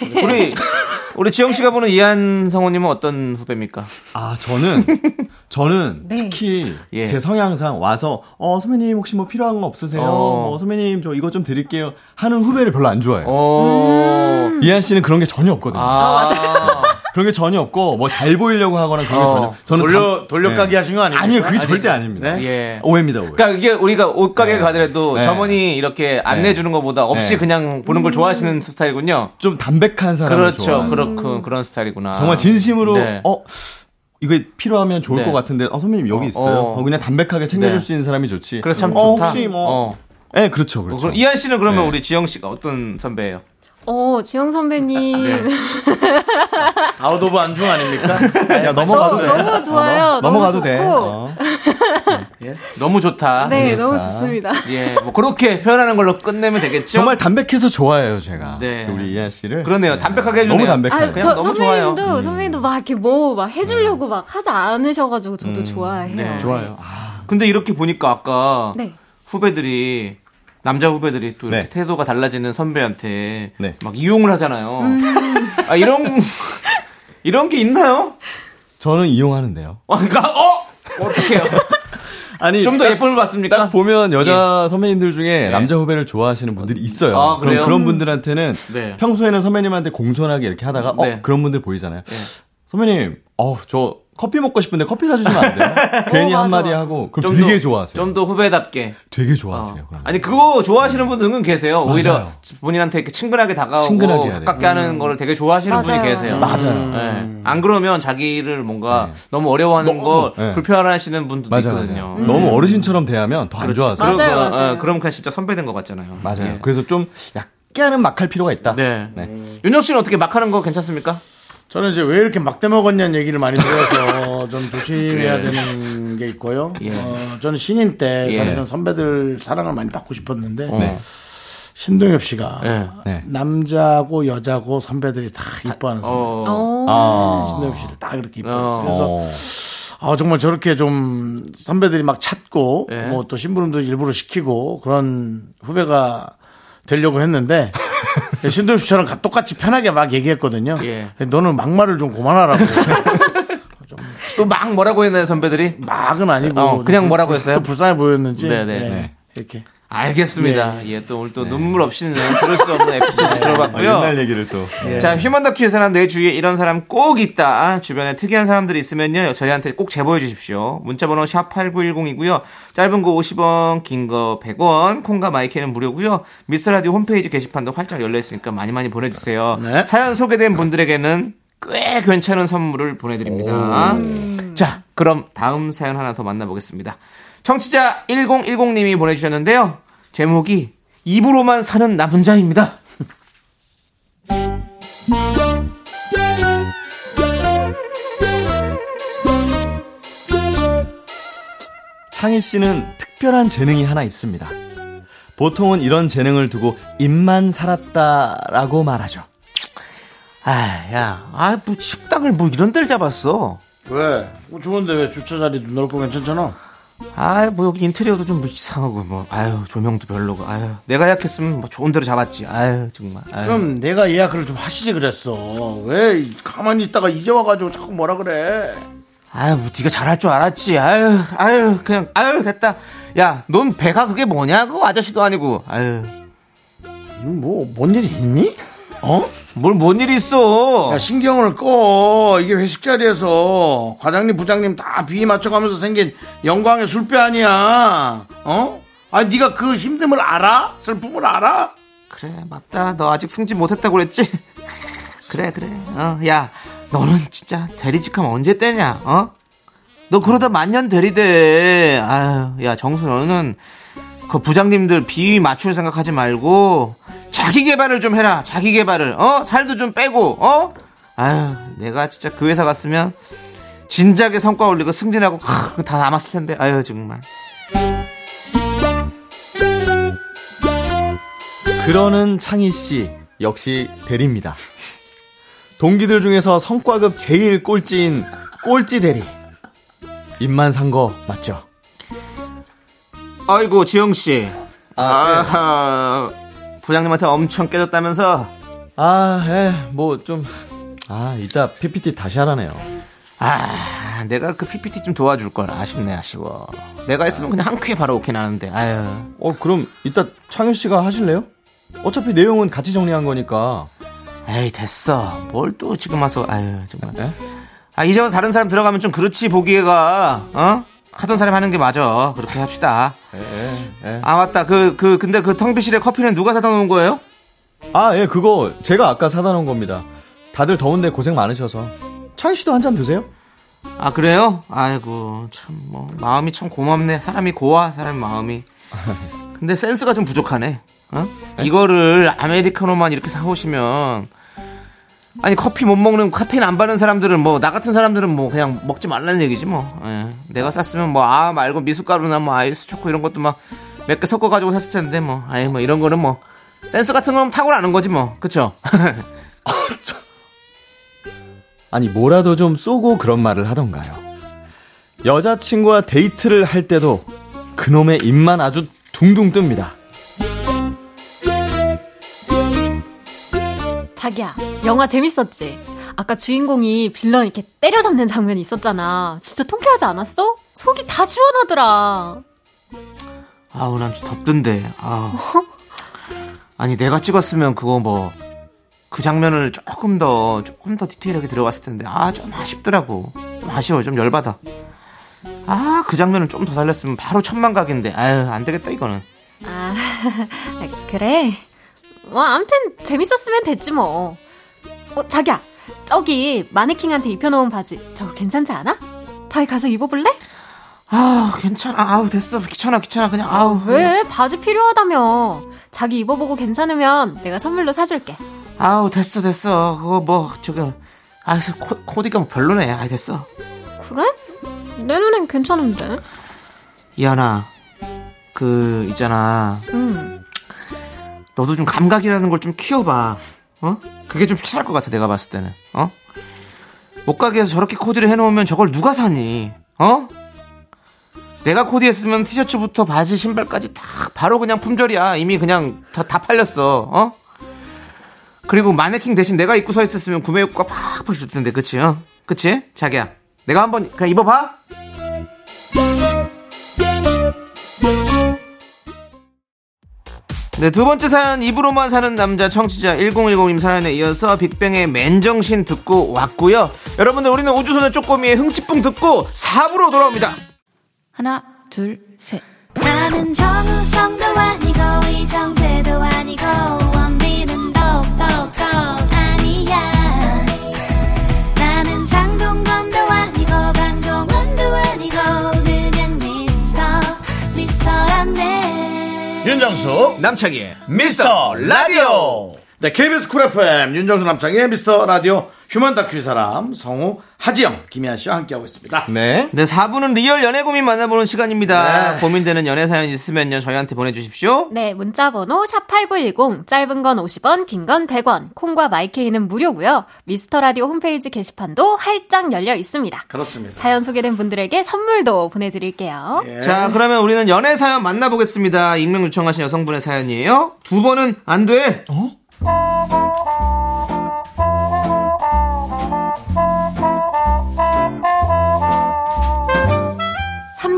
[LAUGHS] 우리, 우리 지영 씨가 보는 이한 성우님은 어떤 후배입니까? 아 저는 저는 [LAUGHS] 네. 특히 예. 제 성향상 와서 어 선배님 혹시 뭐 필요한 거 없으세요? 어. 뭐 선배님 저 이거 좀 드릴게요 하는 후배를 별로 안 좋아해요. 어. 이한 씨는 그런 게 전혀 없거든요. 아, 그런 게 전혀 없고 뭐 잘 보이려고 하거나 그런 게 어. 전혀 저는 돌려, 감- 돌려가기 네. 하신 거 아니에요? 아니요 그게 절대 아닙니다. 네? 예. 오해입니다 오해. 그러니까 이게 우리가 옷가게를 네. 가더라도 네. 점원이 이렇게 안내해 주는 것보다 없이 네. 그냥 보는 걸 좋아하시는 스타일군요. 좀 담백한 사람을 그렇죠. 좋아해요. 그렇고 그런 스타일이구나. 정말 진심으로 네. 어 이거 필요하면 좋을 네. 것 같은데 어 선배님 여기 어, 있어요. 어. 어, 그냥 담백하게 챙겨줄 네. 수 있는 사람이 좋지. 그래서 참 어, 좋다. 혹시 뭐 어. 네, 그렇죠, 어, 그렇죠. 그럼 이한 씨는 그러면 네. 우리 지영 씨가 어떤 선배예요? 어, 지영 선배님. 네. [LAUGHS] out of 안중 아닙니까? 야 너무, 너무 좋아요. 어, 너무 넘어가도 좋고. 돼. 어. 너무 좋다. 네, 그러니까. 너무 좋습니다. 예, 뭐 그렇게 표현하는 걸로 끝내면 되겠죠? 정말 담백해서 좋아해요, 제가. 네. 우리 이한 씨를. 그러네요. 담백하게 해주네요. 너무 담백해요. 아, 그냥 저 너무 선배님도 좋아요. 선배님도 막 이렇게 뭐 막 해주려고 막 하지 않으셔가지고 저도 좋아해요. 네. 좋아요. 아, 근데 이렇게 보니까 아까 네. 후배들이 남자 후배들이 또 이렇게 네. 태도가 달라지는 선배한테 네. 막 이용을 하잖아요. 음. 아 이런 이런 게 있나요? 저는 이용하는데요. 어, 그러니까 어 어떻게요? [LAUGHS] 아니, 좀더 딱- 예쁨을 받습니까? 딱 보면 여자 선배님들 중에 네. 남자 후배를 좋아하시는 분들이 있어요. 아, 그래요? 그럼 그런 분들한테는 네. 평소에는 선배님한테 공손하게 이렇게 하다가 어 네. 그런 분들 보이잖아요. 선배님, 어저 커피 먹고 싶은데 커피 사주시면 안 돼요? [LAUGHS] 괜히 맞아, 한마디. 하고 그럼 되게 좋아하세요. 좀 더 후배답게. 되게 어. 좋아하세요. 그럼. 아니 그거 좋아하시는 분들 은근 계세요. 오히려 맞아요. 본인한테 이렇게 친근하게 다가오고 친근하게. 가깝게 하는 거를 되게 좋아하시는 분이 맞아요. 계세요. 맞아요. 네. 안 그러면 자기를 뭔가 너무 어려워하는 거 네. 불편하시는 분들도 맞아요, 있거든요. 맞아요. 너무 어르신처럼 대하면 더안 그렇지. 좋아하세요. 맞아요, 그럼, 맞아요. 어, 그럼 그냥 진짜 선배된 것 같잖아요. 맞아요. 예. 그래서 좀 약간은 막 할 필요가 있다. 네. 네. 윤정 씨는 어떻게 막 하는 거 괜찮습니까? 저는 이제 왜 이렇게 막대 먹었냐는 얘기를 많이 들어서 [LAUGHS] 좀 조심해야 그래. 되는 게 있고요. 예. 어, 저는 신인 때 예. 사실은 선배들 사랑을 많이 받고 싶었는데 네. 신동엽 씨가 네. 네. 남자고 여자고 선배들이 다 이뻐하는 선배. 어. 어. 아. 신동엽 씨를 다 그렇게 어. 이뻐했어요. 그래서 어. 아, 정말 저렇게 좀 선배들이 막 찾고 예. 뭐또 심부름도 일부러 시키고 그런 후배가 되려고 했는데 [LAUGHS] 신동엽 씨처럼 똑같이 편하게 막 얘기했거든요. 예. 너는 막말을 좀 그만하라고. [LAUGHS] 또 막 뭐라고 했나요, 선배들이? 막은 아니고 어, 그냥 뭐라고 했어요? 또 불쌍해 보였는지 네네. 네, 네. 이렇게 알겠습니다. 예, 또 오늘 또 눈물 없이는 들을 수 없는 에피소드 아, 들어봤고요. 옛날 얘기를 또. 자, 휴먼 사람 내 주위에 이런 사람 꼭 있다. 주변에 특이한 사람들이 있으면요. 저희한테 꼭 제보해 주십시오. 문자 번호 샵 8910이고요. 짧은 거 50원, 긴 거 100원, 콩과 마이크는 무료고요. 미스터라디오 홈페이지 게시판도 활짝 열려 있으니까 많이 많이 보내 주세요. 네. 사연 소개된 분들에게는 꽤 괜찮은 선물을 보내 드립니다. 자, 그럼 다음 사연 하나 더 만나 보겠습니다. 청취자 1010님이 보내주셨는데요. 제목이 입으로만 사는 남자입니다. 창희 씨는 특별한 재능이 하나 있습니다. 보통은 이런 재능을 두고 입만 살았다라고 말하죠. 아, 야, 아, 뭐 식당을 뭐 이런 데를 잡았어. 왜? 뭐 좋은데 왜 주차 자리도 넓고 괜찮잖아. 아, 뭐 여기 인테리어도 좀 이상하고 뭐, 아유 조명도 별로고, 아유 내가 예약했으면 뭐 좋은 데로 잡았지. 아유 정말. 아유. 그럼 내가 예약을 좀 하시지 그랬어. 왜 가만히 있다가 이제 와가지고 자꾸 뭐라 그래? 아유, 뭐 네가 잘할 줄 알았지. 아유, 아유, 그냥 아유 됐다. 야, 넌 배가 그게 뭐냐고 아저씨도 아니고. 아유, 뭐 뭔 일이 있니? 어? 뭘 뭔 일이 있어? 야, 신경을 꺼. 이게 회식 자리에서 과장님, 부장님 다 비위 맞춰가면서 생긴 영광의 술배 아니야. 어? 아니, 네가 그 힘듦을 알아? 슬픔을 알아? 그래, 맞다. 너 아직 승진 못했다고 그랬지? 그래, 그래. 어, 야, 너는 진짜 대리직하면 언제 떼냐? 어? 너 그러다 만년 대리돼. 아유, 야, 정수 너는 그 부장님들 비위 맞출 생각하지 말고 자기 개발을 좀 해라. 자기 개발을. 어? 살도 좀 빼고. 어? 아유, 내가 진짜 그 회사 갔으면 진작에 성과 올리고 승진하고 하, 다 남았을 텐데. 아유, 정말. 그러는 창희 씨 역시 대리입니다. 동기들 중에서 성과급 제일 꼴찌인 꼴찌 대리. 입만 산 거 맞죠? 아이고, 지영 씨. 아, 아하, 부장님한테 엄청 깨졌다면서? 아, 예, 뭐 좀, 아, 이따 PPT 다시 하라네요. 아, 내가 그 PPT 좀 도와줄 걸 아쉽네, 아쉬워. 내가 했으면 그냥 한 큐에 바로 오케이 나는데, 아유. 어, 그럼 이따 창희 씨가 하실래요? 어차피 내용은 같이 정리한 거니까. 에이, 됐어. 뭘 또 지금 와서, 아유, 정말. 예? 아, 이제 와서 다른 사람 들어가면 좀 그렇지, 보기에가, 어? 하던 사람 하는 게 맞아. 그렇게 합시다. 예. 아, 맞다. 그, 그, 근데 그 텅비실에 커피는 누가 사다 놓은 거예요? 아, 예, 그거 제가 아까 사다 놓은 겁니다. 다들 더운데 고생 많으셔서. 창희 씨도 한 잔 드세요? 아, 그래요? 아이고, 참, 뭐, 마음이 참 고맙네. 사람이 고와, 사람 마음이. 근데 센스가 좀 부족하네. 어? 이거를 아메리카노만 이렇게 사오시면, 아니, 커피 못 먹는, 카페인 안 받는 사람들은 뭐, 나 같은 사람들은 뭐, 그냥 먹지 말라는 얘기지 뭐. 예. 내가 쐈으면 뭐, 아, 말고 미숫가루나 뭐, 아이스 초코 이런 것도 막, 몇 개 섞어 가지고 샀을 텐데 뭐, 아이, 뭐, 이런 거는 뭐, 센스 같은 거는 탁월하는 거지 뭐. 그쵸? [LAUGHS] 아니, 뭐라도 좀 쏘고 그런 말을 하던가요. 여자친구와 데이트를 할 때도 그놈의 입만 아주 둥둥 뜹니다. 자기야, 영화 재밌었지? 아까 주인공이 빌런 이렇게 때려잡는 장면이 있었잖아. 진짜 통쾌하지 않았어? 속이 다 시원하더라. 아우 난 좀 덥던데 아 아니 내가 찍었으면 그거 뭐 그 장면을 조금 더 조금 더 디테일하게 들어갔을 텐데 아 좀 아쉽더라고 좀 아쉬워 좀 열받아 아 그 장면을 좀 더 살렸으면 바로 천만 각인데 아유 안 되겠다 이거는 아, [LAUGHS] 그래. 뭐, 아무튼 재밌었으면 됐지 뭐. 어, 자기야, 저기 마네킹한테 입혀놓은 바지 저거 괜찮지 않아? 저기 가서 입어볼래? 아 괜찮아 아우 됐어 귀찮아 귀찮아 그냥 아우 왜? 바지 필요하다며. 자기 입어보고 괜찮으면 내가 선물로 사줄게. 아우 됐어 됐어 그거 뭐 저거 아 코, 코디가 뭐 별로네 아 됐어 그래? 내 눈엔 괜찮은데. 이하나 그 있잖아 응. 너도 좀 감각이라는 걸 좀 키워봐. 어? 그게 좀 필요할 것 같아, 내가 봤을 때는. 어? 옷가게에서 저렇게 코디를 해놓으면 저걸 누가 사니? 어? 내가 코디했으면 티셔츠부터 바지, 신발까지 다 바로 그냥 품절이야. 이미 그냥 다, 다 팔렸어. 어? 그리고 마네킹 대신 내가 입고 서 있었으면 구매 효과 팍팍 줄 텐데, 그치? 어? 그치? 자기야. 내가 한번 그냥 입어봐? 네, 두 번째 사연 입으로만 사는 남자 청취자 1010님 사연에 이어서 빅뱅의 맨정신 듣고 왔고요. 여러분들 우리는 우주소녀 쪼꼬미의 흥치풍 듣고 4부로 돌아옵니다. 하나, 둘, 셋. 나는 정우성도 아니고 이정재도 아니고 윤정수 남창희의 미스터 라디오. 네 KBS 쿨 FM 윤정수 남창희의 미스터 라디오 휴먼 다큐 이 사람 성우 하지영 김희아 씨와 함께하고 있습니다 네. 네, 4부는 리얼 연애 고민 만나보는 시간입니다. 네. 고민되는 연애 사연 있으면요, 저희한테 보내주십시오. 네, 문자번호 샵8910, 짧은 건 50원, 긴 건 100원, 콩과 마이케이는 무료고요 미스터 라디오 홈페이지 게시판도 활짝 열려 있습니다. 그렇습니다 사연 소개된 분들에게 선물도 보내드릴게요. 예. 자, 그러면 우리는 연애 사연 만나보겠습니다. 익명 요청하신 여성분의 사연이에요. 두 번은 안 돼.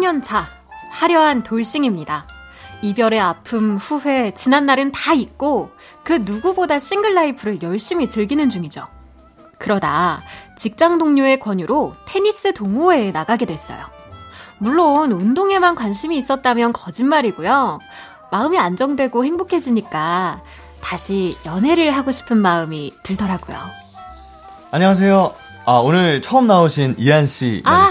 3년 차, 화려한 돌싱입니다. 이별의 아픔, 후회, 지난 날은 다 잊고 그 누구보다 싱글 라이프를 열심히 즐기는 중이죠. 그러다 직장 동료의 권유로 테니스 동호회에 나가게 됐어요. 물론 운동에만 관심이 있었다면 거짓말이고요. 마음이 안정되고 행복해지니까 다시 연애를 하고 싶은 마음이 들더라고요. 안녕하세요. 아, 오늘 처음 나오신 이한 씨. 아,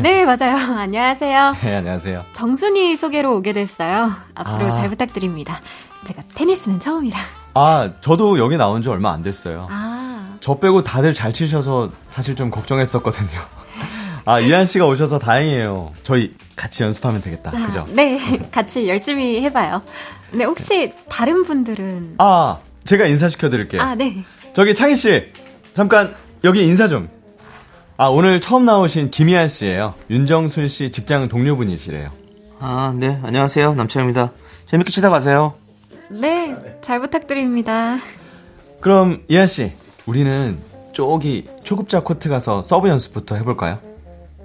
네, [LAUGHS] 맞아요. [LAUGHS] 안녕하세요. 네, 안녕하세요. 정순이 소개로 오게 됐어요. 앞으로 아. 잘 부탁드립니다. 제가 테니스는 처음이라. 아, 저도 여기 나온 지 얼마 안 됐어요. 아, 저 빼고 다들 잘 치셔서 사실 좀 걱정했었거든요. [LAUGHS] 아, 이한 씨가 오셔서 다행이에요. 저희 같이 연습하면 되겠다. 아, 그죠? 네, 같이 열심히 해봐요. 네, 혹시 다른 분들은? 아, 제가 인사시켜 드릴게요. 아, 네. 저기 창희 씨, 잠깐 여기 인사 좀. 아, 오늘 처음 나오신 김희한 씨예요. 윤정순 씨 직장 동료분이시래요. 아, 네. 안녕하세요. 남창입니다. 재밌게 치다 가세요. 네, 잘 부탁드립니다. 그럼 이한 씨, 우리는 저기 초급자 코트 가서 서브 연습부터 해 볼까요?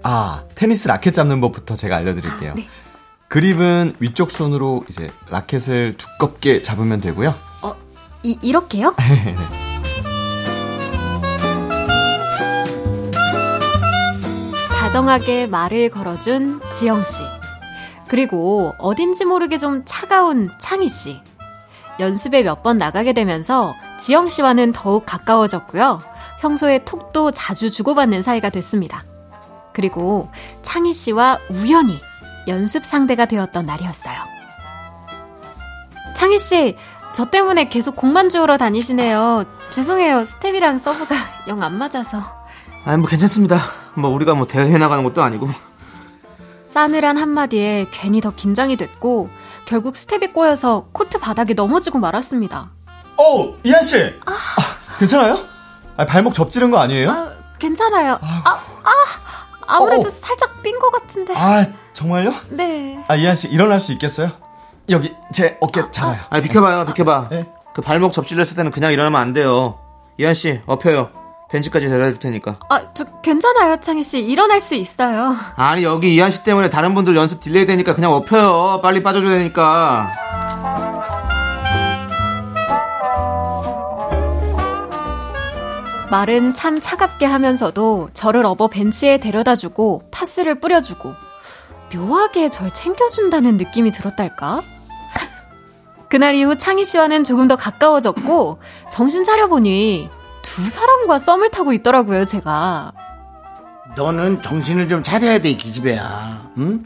아, 테니스 라켓 잡는 법부터 제가 알려 드릴게요. 네. 그립은 위쪽 손으로 이제 라켓을 두껍게 잡으면 되고요. 어, 이, 이렇게요? [LAUGHS] 다정하게 말을 걸어준 지영씨. 그리고 어딘지 모르게 좀 차가운 창희씨. 연습에 몇 번 나가게 되면서 지영씨와는 더욱 가까워졌고요. 평소에 톡도 자주 주고받는 사이가 됐습니다. 그리고 창희씨와 우연히 연습 상대가 되었던 날이었어요. 창희씨, 저 때문에 계속 공만 주우러 다니시네요. 죄송해요. 스텝이랑 서브가 [LAUGHS] 영 안 맞아서. 아니, 뭐 괜찮습니다. 뭐 우리가 뭐 대회 나가는 것도 아니고. 싸늘한 한마디에 괜히 더 긴장이 됐고, 결국 스텝이 꼬여서 코트 바닥에 넘어지고 말았습니다. 어, 이한 씨. 아, 괜찮아요? 아, 발목 접지른 거 아니에요? 아, 괜찮아요. 아, 아, 아무래도 어. 살짝 삔것 같은데. 아, 정말요? 네. 아, 이한 씨 일어날 수 있겠어요? 여기 제 어깨 잡아요. 아니, 비켜봐요, 비켜봐. 네. 그 발목 접질렸을 때는 그냥 일어나면 안 돼요. 이한 씨, 업혀요. 벤치까지 데려다 줄 테니까. 아, 저 괜찮아요, 창희 씨. 일어날 수 있어요. 아니, 여기 이한 씨 때문에 다른 분들 연습 delay 되니까 그냥 업혀요. 빨리 빠져줘야 되니까. 말은 참 차갑게 하면서도 저를 업어 벤치에 데려다 주고 파스를 뿌려주고 묘하게 절 챙겨준다는 느낌이 들었달까? 그날 이후 창희 씨와는 조금 더 가까워졌고 정신 차려보니 두 사람과 썸을 타고 있더라고요, 제가. 너는 정신을 좀 차려야 돼, 이 기집애야. 응?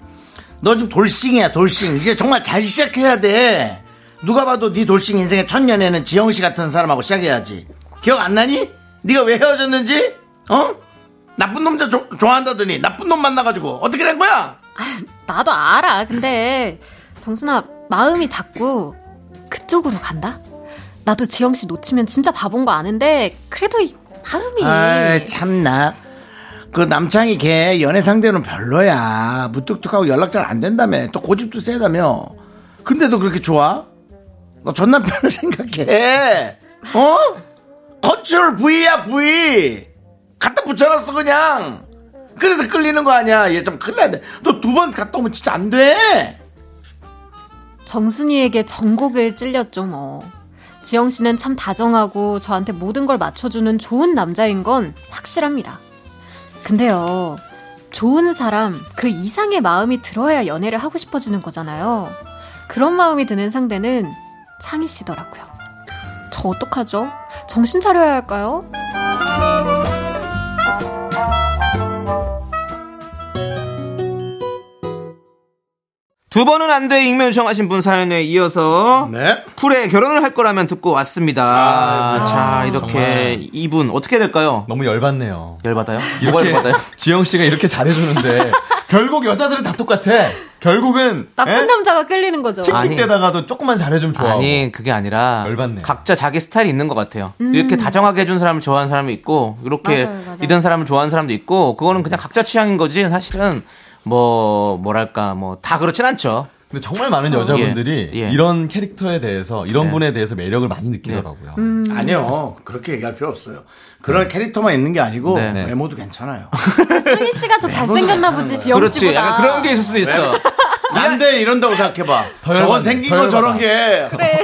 너 지금 돌싱이야, 돌싱. 이제 정말 잘 시작해야 돼. 누가 봐도 네 돌싱 인생의 첫 연애는 지영 씨 같은 사람하고 시작해야지. 기억 안 나니? 네가 왜 헤어졌는지? 어? 나쁜 놈자 조- 좋아한다더니 나쁜 놈 만나가지고 어떻게 된 거야? 나도 알아. 근데 정순아 마음이 자꾸 그쪽으로 간다. 나도 지영 씨 놓치면 진짜 바본 거 아는데 그래도 이 마음이. 아이 참나. 그 남창이 걔 연애 상대는 별로야. 무뚝뚝하고 연락 잘 안 된다며. 또 고집도 세다며. 근데도 그렇게 좋아? 너 전 남편을 [LAUGHS] 생각해. 어? 컨트롤 V야 V. 갖다 붙여놨어 그냥. 그래서 끌리는 거 아니야. 얘좀 큰일 나야 돼 너 두 번 갔다 오면 진짜 안 돼? 정순이에게 전곡을 찔렸죠, 뭐. 지영 씨는 참 다정하고 저한테 모든 걸 맞춰주는 좋은 남자인 건 확실합니다. 근데요, 좋은 사람, 그 이상의 마음이 들어야 연애를 하고 싶어지는 거잖아요. 그런 마음이 드는 상대는 창희 씨더라고요. 저 어떡하죠? 정신 차려야 할까요? 두 번은 안 돼 익명 요청하신 분 사연에 이어서 네. 쿨에 결혼을 할 거라면 듣고 왔습니다. 자, 이렇게 정말. 이분 어떻게 될까요? 너무 열받네요. 열받아요? 뭐가 이렇게 열받아요? [LAUGHS] 지영 씨가 이렇게 잘해주는데 결국 여자들은 다 똑같아. 결국은 나쁜 에? 남자가 끌리는 거죠. 틱틱대다가도 조금만 잘해주면 좋아하고. 아니 그게 아니라 열받네. 각자 자기 스타일이 있는 것 같아요. 이렇게 다정하게 해준 사람을 좋아하는 사람이 있고 이렇게 음. 맞아요, 맞아요. 이런 사람을 좋아하는 사람도 있고 그거는 그냥 각자 취향인 거지 사실은 뭐 뭐랄까 뭐 다 그렇진 않죠. 근데 정말 많은 여자분들이 예, 예. 이런 캐릭터에 대해서 이런 네. 분에 대해서 매력을 많이 느끼더라고요. 음. 아니요. 그렇게 얘기할 필요 없어요. 그런 캐릭터만 있는 게 아니고 네. 외모도 괜찮아요. [LAUGHS] 창희 씨가 더 잘생겼나 보지, 지영 그렇지. 씨보다. 약간 그런 게 있을 수도 있어. 난데 [LAUGHS] 이런다고 생각해봐. 더 저건. 생긴 더거 저런. 게 [LAUGHS] 그래.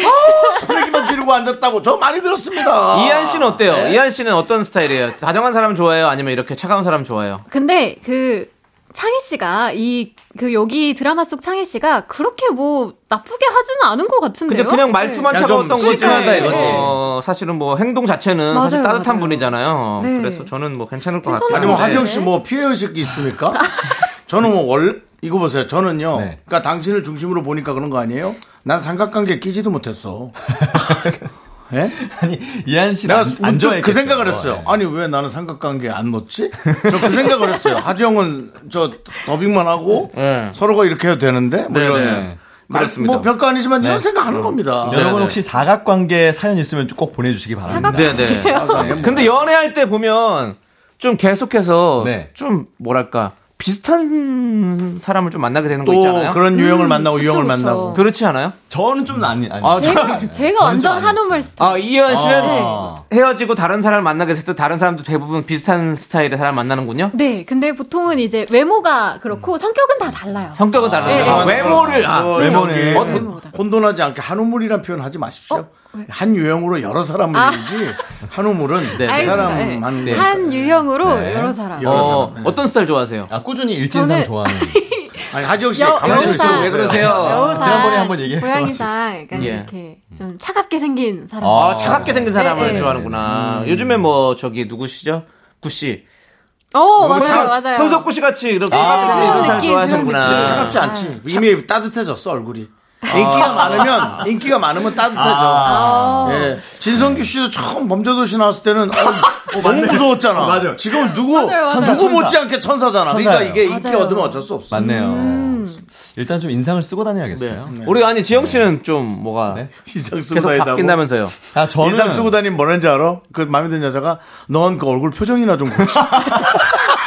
소리기만 지르고 앉았다고 저 많이 들었습니다. 이한 씨는 어때요? 네. 이한 씨는 어떤 스타일이에요? 다정한 사람 좋아해요? 아니면 이렇게 차가운 사람 좋아해요? 근데 그 창희 씨가 이 그 여기 드라마 속 창희 씨가 그렇게 뭐 나쁘게 하지는 않은 것 같은데요. 근데 그냥 말투만 그냥 차가웠던 좀 거지. 이거지. 어, 사실은 뭐 행동 자체는 사실 맞아요, 따뜻한 맞아요. 분이잖아요. 네. 그래서 저는 뭐 괜찮을 것. 같아요. 아니 뭐 네. 하경 씨 뭐 피해 의식이 있습니까? [LAUGHS] 저는 뭐 월 이거 보세요. 저는요. 네. 그러니까 당신을 중심으로 보니까 그런 거 아니에요? 난 삼각관계 끼지도 못했어. [LAUGHS] 예? 아니 이한 씨 내가 안, 안. 그 생각을 했어요. 네. 아니 왜 나는 삼각관계 안 넣지? 저 그 생각을 했어요. [LAUGHS] 하지영은 저 더빙만 하고 네. 서로가 이렇게 해도 되는데 뭐 네, 이런 네. 말- 그렇습니다. 뭐 별거 아니지만 이런 네. 생각하는 겁니다. 여러분 네. 혹시 사각관계 사연 있으면 꼭 보내주시기 바랍니다. 네, 네. 근데 연애할 때 보면 좀 계속해서 네. 좀 뭐랄까 비슷한 사람을 좀 만나게 되는 거또 있잖아요. 그런 유형을 만나고 그쵸, 유형을 그쵸. 만나고 그렇지 않아요? 저는 좀 아니 아니. 아, 제가, 제가 완전 한우물 스타일. 아, 이현 씨는 아. 헤어지고 다른 사람을 만나게 됐을 때 다른 사람도 대부분 비슷한 스타일의 사람을 만나는군요. 네, 근데 보통은 이제 외모가 그렇고 성격은 다 달라요. 성격은 다른데 네, 네. 아, 외모를 아, 뭐 외모는. 저기 어, 외모다. 혼돈하지 않게 한우물이란 표현 하지 마십시오. 어? 왜? 한 유형으로 여러 사람을 아. 이지 네. 한우물은 그 알겠습니다. 사람만 네. 한 유형으로 네. 여러 사람. 여러 어, 사람, 네. 어떤 스타일 좋아하세요? 아 꾸준히 일진상 저는- 좋아하는. [LAUGHS] 아니 하지영 씨 여- 가만히 좀 여우사. 있어 왜 그러세요? 여우사. 지난번에 한번 얘기했어가지고. 고양이상 약간 예. 이렇게 좀 차갑게 생긴 사람. 아, 차갑게 생긴 사람을 네, 네. 좋아하는구나. 요즘에 뭐 저기 누구시죠? 구씨. 어, 맞아요, 맞아요. 손석구 씨 같이 이렇게 아, 차갑게 생긴 사람 좋아하시는구나. 차갑지 않지. 이미 따뜻해졌어 얼굴이. 인기가 많으면 인기가 많으면 따뜻해져. 예. 진성규 씨도 처음 범죄도시 나왔을 때는 어, [LAUGHS] 너무 무서웠잖아. 맞아요. 지금은 누구 맞아요, 맞아요. 누구 천사. 못지않게 천사잖아. 그러니까 천사예요. 이게 인기 맞아요. 얻으면 어쩔 수 없어. 맞네요. 음. 일단 좀 인상을 쓰고 네. 다녀야겠어요. 우리 아니 지영 씨는 좀 뭐가 네? 인상 쓰고 계속 다닌다고. 바뀐다면서요. 아 저는 인상 쓰고 다니면 뭐라는지 알아? 그 마음에 드는 여자가 넌 그 얼굴 표정이나 좀 고쳐. [LAUGHS]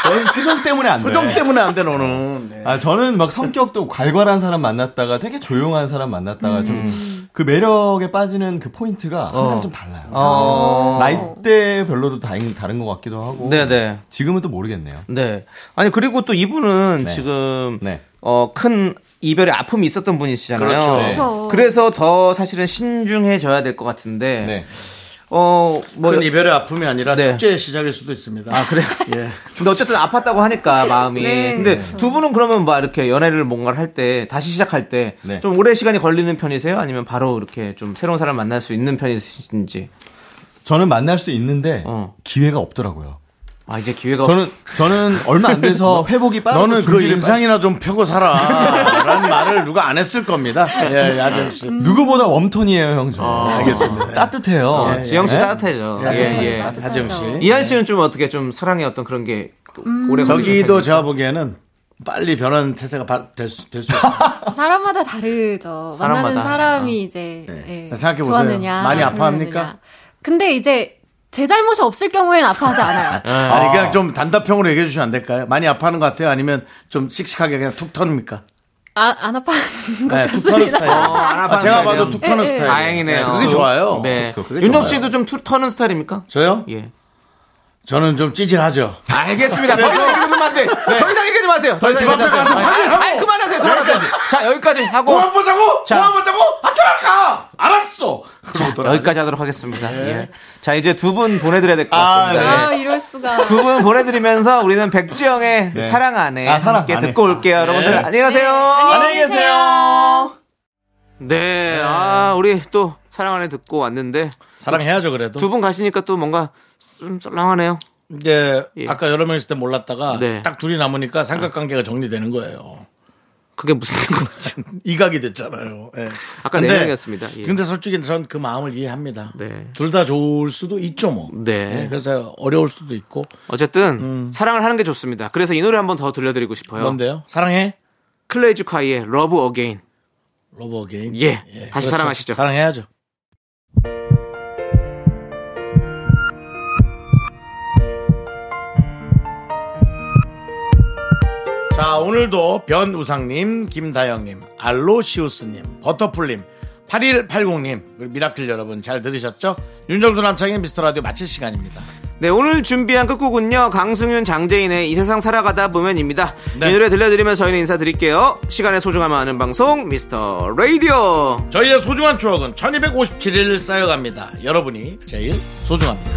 저는 표정 때문에 안 돼. 표정 때문에 안 돼 너는. 네. 아, 저는 막 성격도 괄괄한 사람 만났다가 되게 조용한 사람 만났다가 음. 좀그 매력에 빠지는 그 포인트가 항상 어. 좀 달라요. 어. 나이대 별로도 다른, 다른 것 같기도 하고. 네네. 지금은 또 모르겠네요. 네. 아니 그리고 또 이분은 네. 지금 네. 어, 큰 이별의 아픔이 있었던 분이시잖아요. 그렇죠. 그렇죠. 그래서 더 사실은 신중해져야 될 것 같은데. 네. 어, 뭐. 큰 이별의 아픔이 아니라 네. 축제의 시작일 수도 있습니다. 아, 그래요? [LAUGHS] 예. 근데 어쨌든 아팠다고 하니까 마음이. 네, 근데 그렇죠. 두 분은 그러면 막 이렇게 연애를 뭔가를 할 때 다시 시작할 때좀 네. 오래 시간이 걸리는 편이세요? 아니면 바로 이렇게 좀 새로운 사람 만날 수 있는 편이신지? 저는 만날 수 있는데 어. 기회가 없더라고요. 아 이제 기회가 저는 저는 얼마 안 돼서 [LAUGHS] 회복이 빠르고 너는 그 인상이나 좀 펴고 살아. 라는 말을 누가 안 했을 겁니다. 예, 야정 씨. 빨리- 누구보다 웜톤이에요, 형. 저. 알겠습니다. 따뜻해요. 어, 지영 씨 네? 따뜻해져. 예, 예, 예. 하정 씨. 이한 씨는 좀 어떻게 좀 사랑의 어떤 그런 게 오래 걸리는 저기도? 제가 보기에는 빨리 변한 태세가 바- 될 수, 될 수 있어요. [LAUGHS] 사람마다 다르죠. 만나는 사람마다. 사람이 이제 네. 예, 생각해 보세요. 좋아하느냐, 많이 아파합니까? 근데 이제 제 잘못이 없을 경우에는 아파하지 않아요. [LAUGHS] 아니, 그냥 좀 단답형으로 얘기해 주시면 안 될까요? 많이 아파하는 것 같아요? 아니면 좀 씩씩하게 그냥 툭 터입니까? 아, 안 아파하는 것 네, 툭 터는 같습니다. 스타일. 어, 안 아, 제가? 봐도 툭 터는 예, 예. 스타일. 다행이네요. 그게 좋아요. 네. 윤정. 씨도 좀 투, 터는 스타일입니까? 저요? 예. 저는 좀 찌질하죠. 알겠습니다. 더 이상 얘기 좀안 돼. 더 이상 얘기 좀 하세요. 더 이상 얘기 가서 하세요. 아이, 그만하세요. 그만하세요. 자, 여기까지 하고. 공항 보자고? 자. 공항 보자고? 아, 들어가! 알았어! 자. 여기까지 하도록 하겠습니다. 예. 자, 이제 두 분 보내드려야 될것 아, 같습니다. 아, 예. 이럴 수가. 두 분 보내드리면서 우리는 백지영의 네. 사랑 안에 아, 사랑 함께 안에. 듣고 올게요. 여러분들 네. 안녕히 가세요. 안녕히 계세요. 네, 아, 우리 또 사랑 안에 듣고 왔는데 사랑해야죠, 그래도. 두 분 가시니까 또 뭔가 좀 썰렁하네요. 이제 예. 아까 여러 명 있을 때 몰랐다가 네. 딱 둘이 남으니까 삼각관계가 정리되는 거예요. 그게 무슨 [LAUGHS] 거죠? 이각이 됐잖아요. 예. 아까 네 명이었습니다. 예. 근데 솔직히 전 그 마음을 이해합니다. 네. 둘 다 좋을 수도 있죠, 뭐. 네. 예, 그래서 어려울 수도 있고. 어쨌든 사랑을 하는 게 좋습니다. 그래서 이 노래 한번 더 들려드리고 싶어요. 뭔데요? 사랑해? 클래지콰이의 Love Again. Love Again. 예, 다시 사랑하시죠. 사랑해야죠. 자, 오늘도 변우상님, 김다영님, 알로시우스님, 버터풀님, 8180님, 그리고 미라클 여러분 잘 들으셨죠? 윤정수 남창희의 미스터 라디오 마칠 시간입니다. 네, 오늘 준비한 끝곡은요. 강승윤, 장재인의 이 세상 살아가다 보면입니다. 네. 이 노래 들려드리면서 저희는 인사드릴게요. 시간의 소중함을 아는 방송 미스터 라디오. 저희의 소중한 추억은 1257일 쌓여갑니다. 여러분이 제일 소중합니다.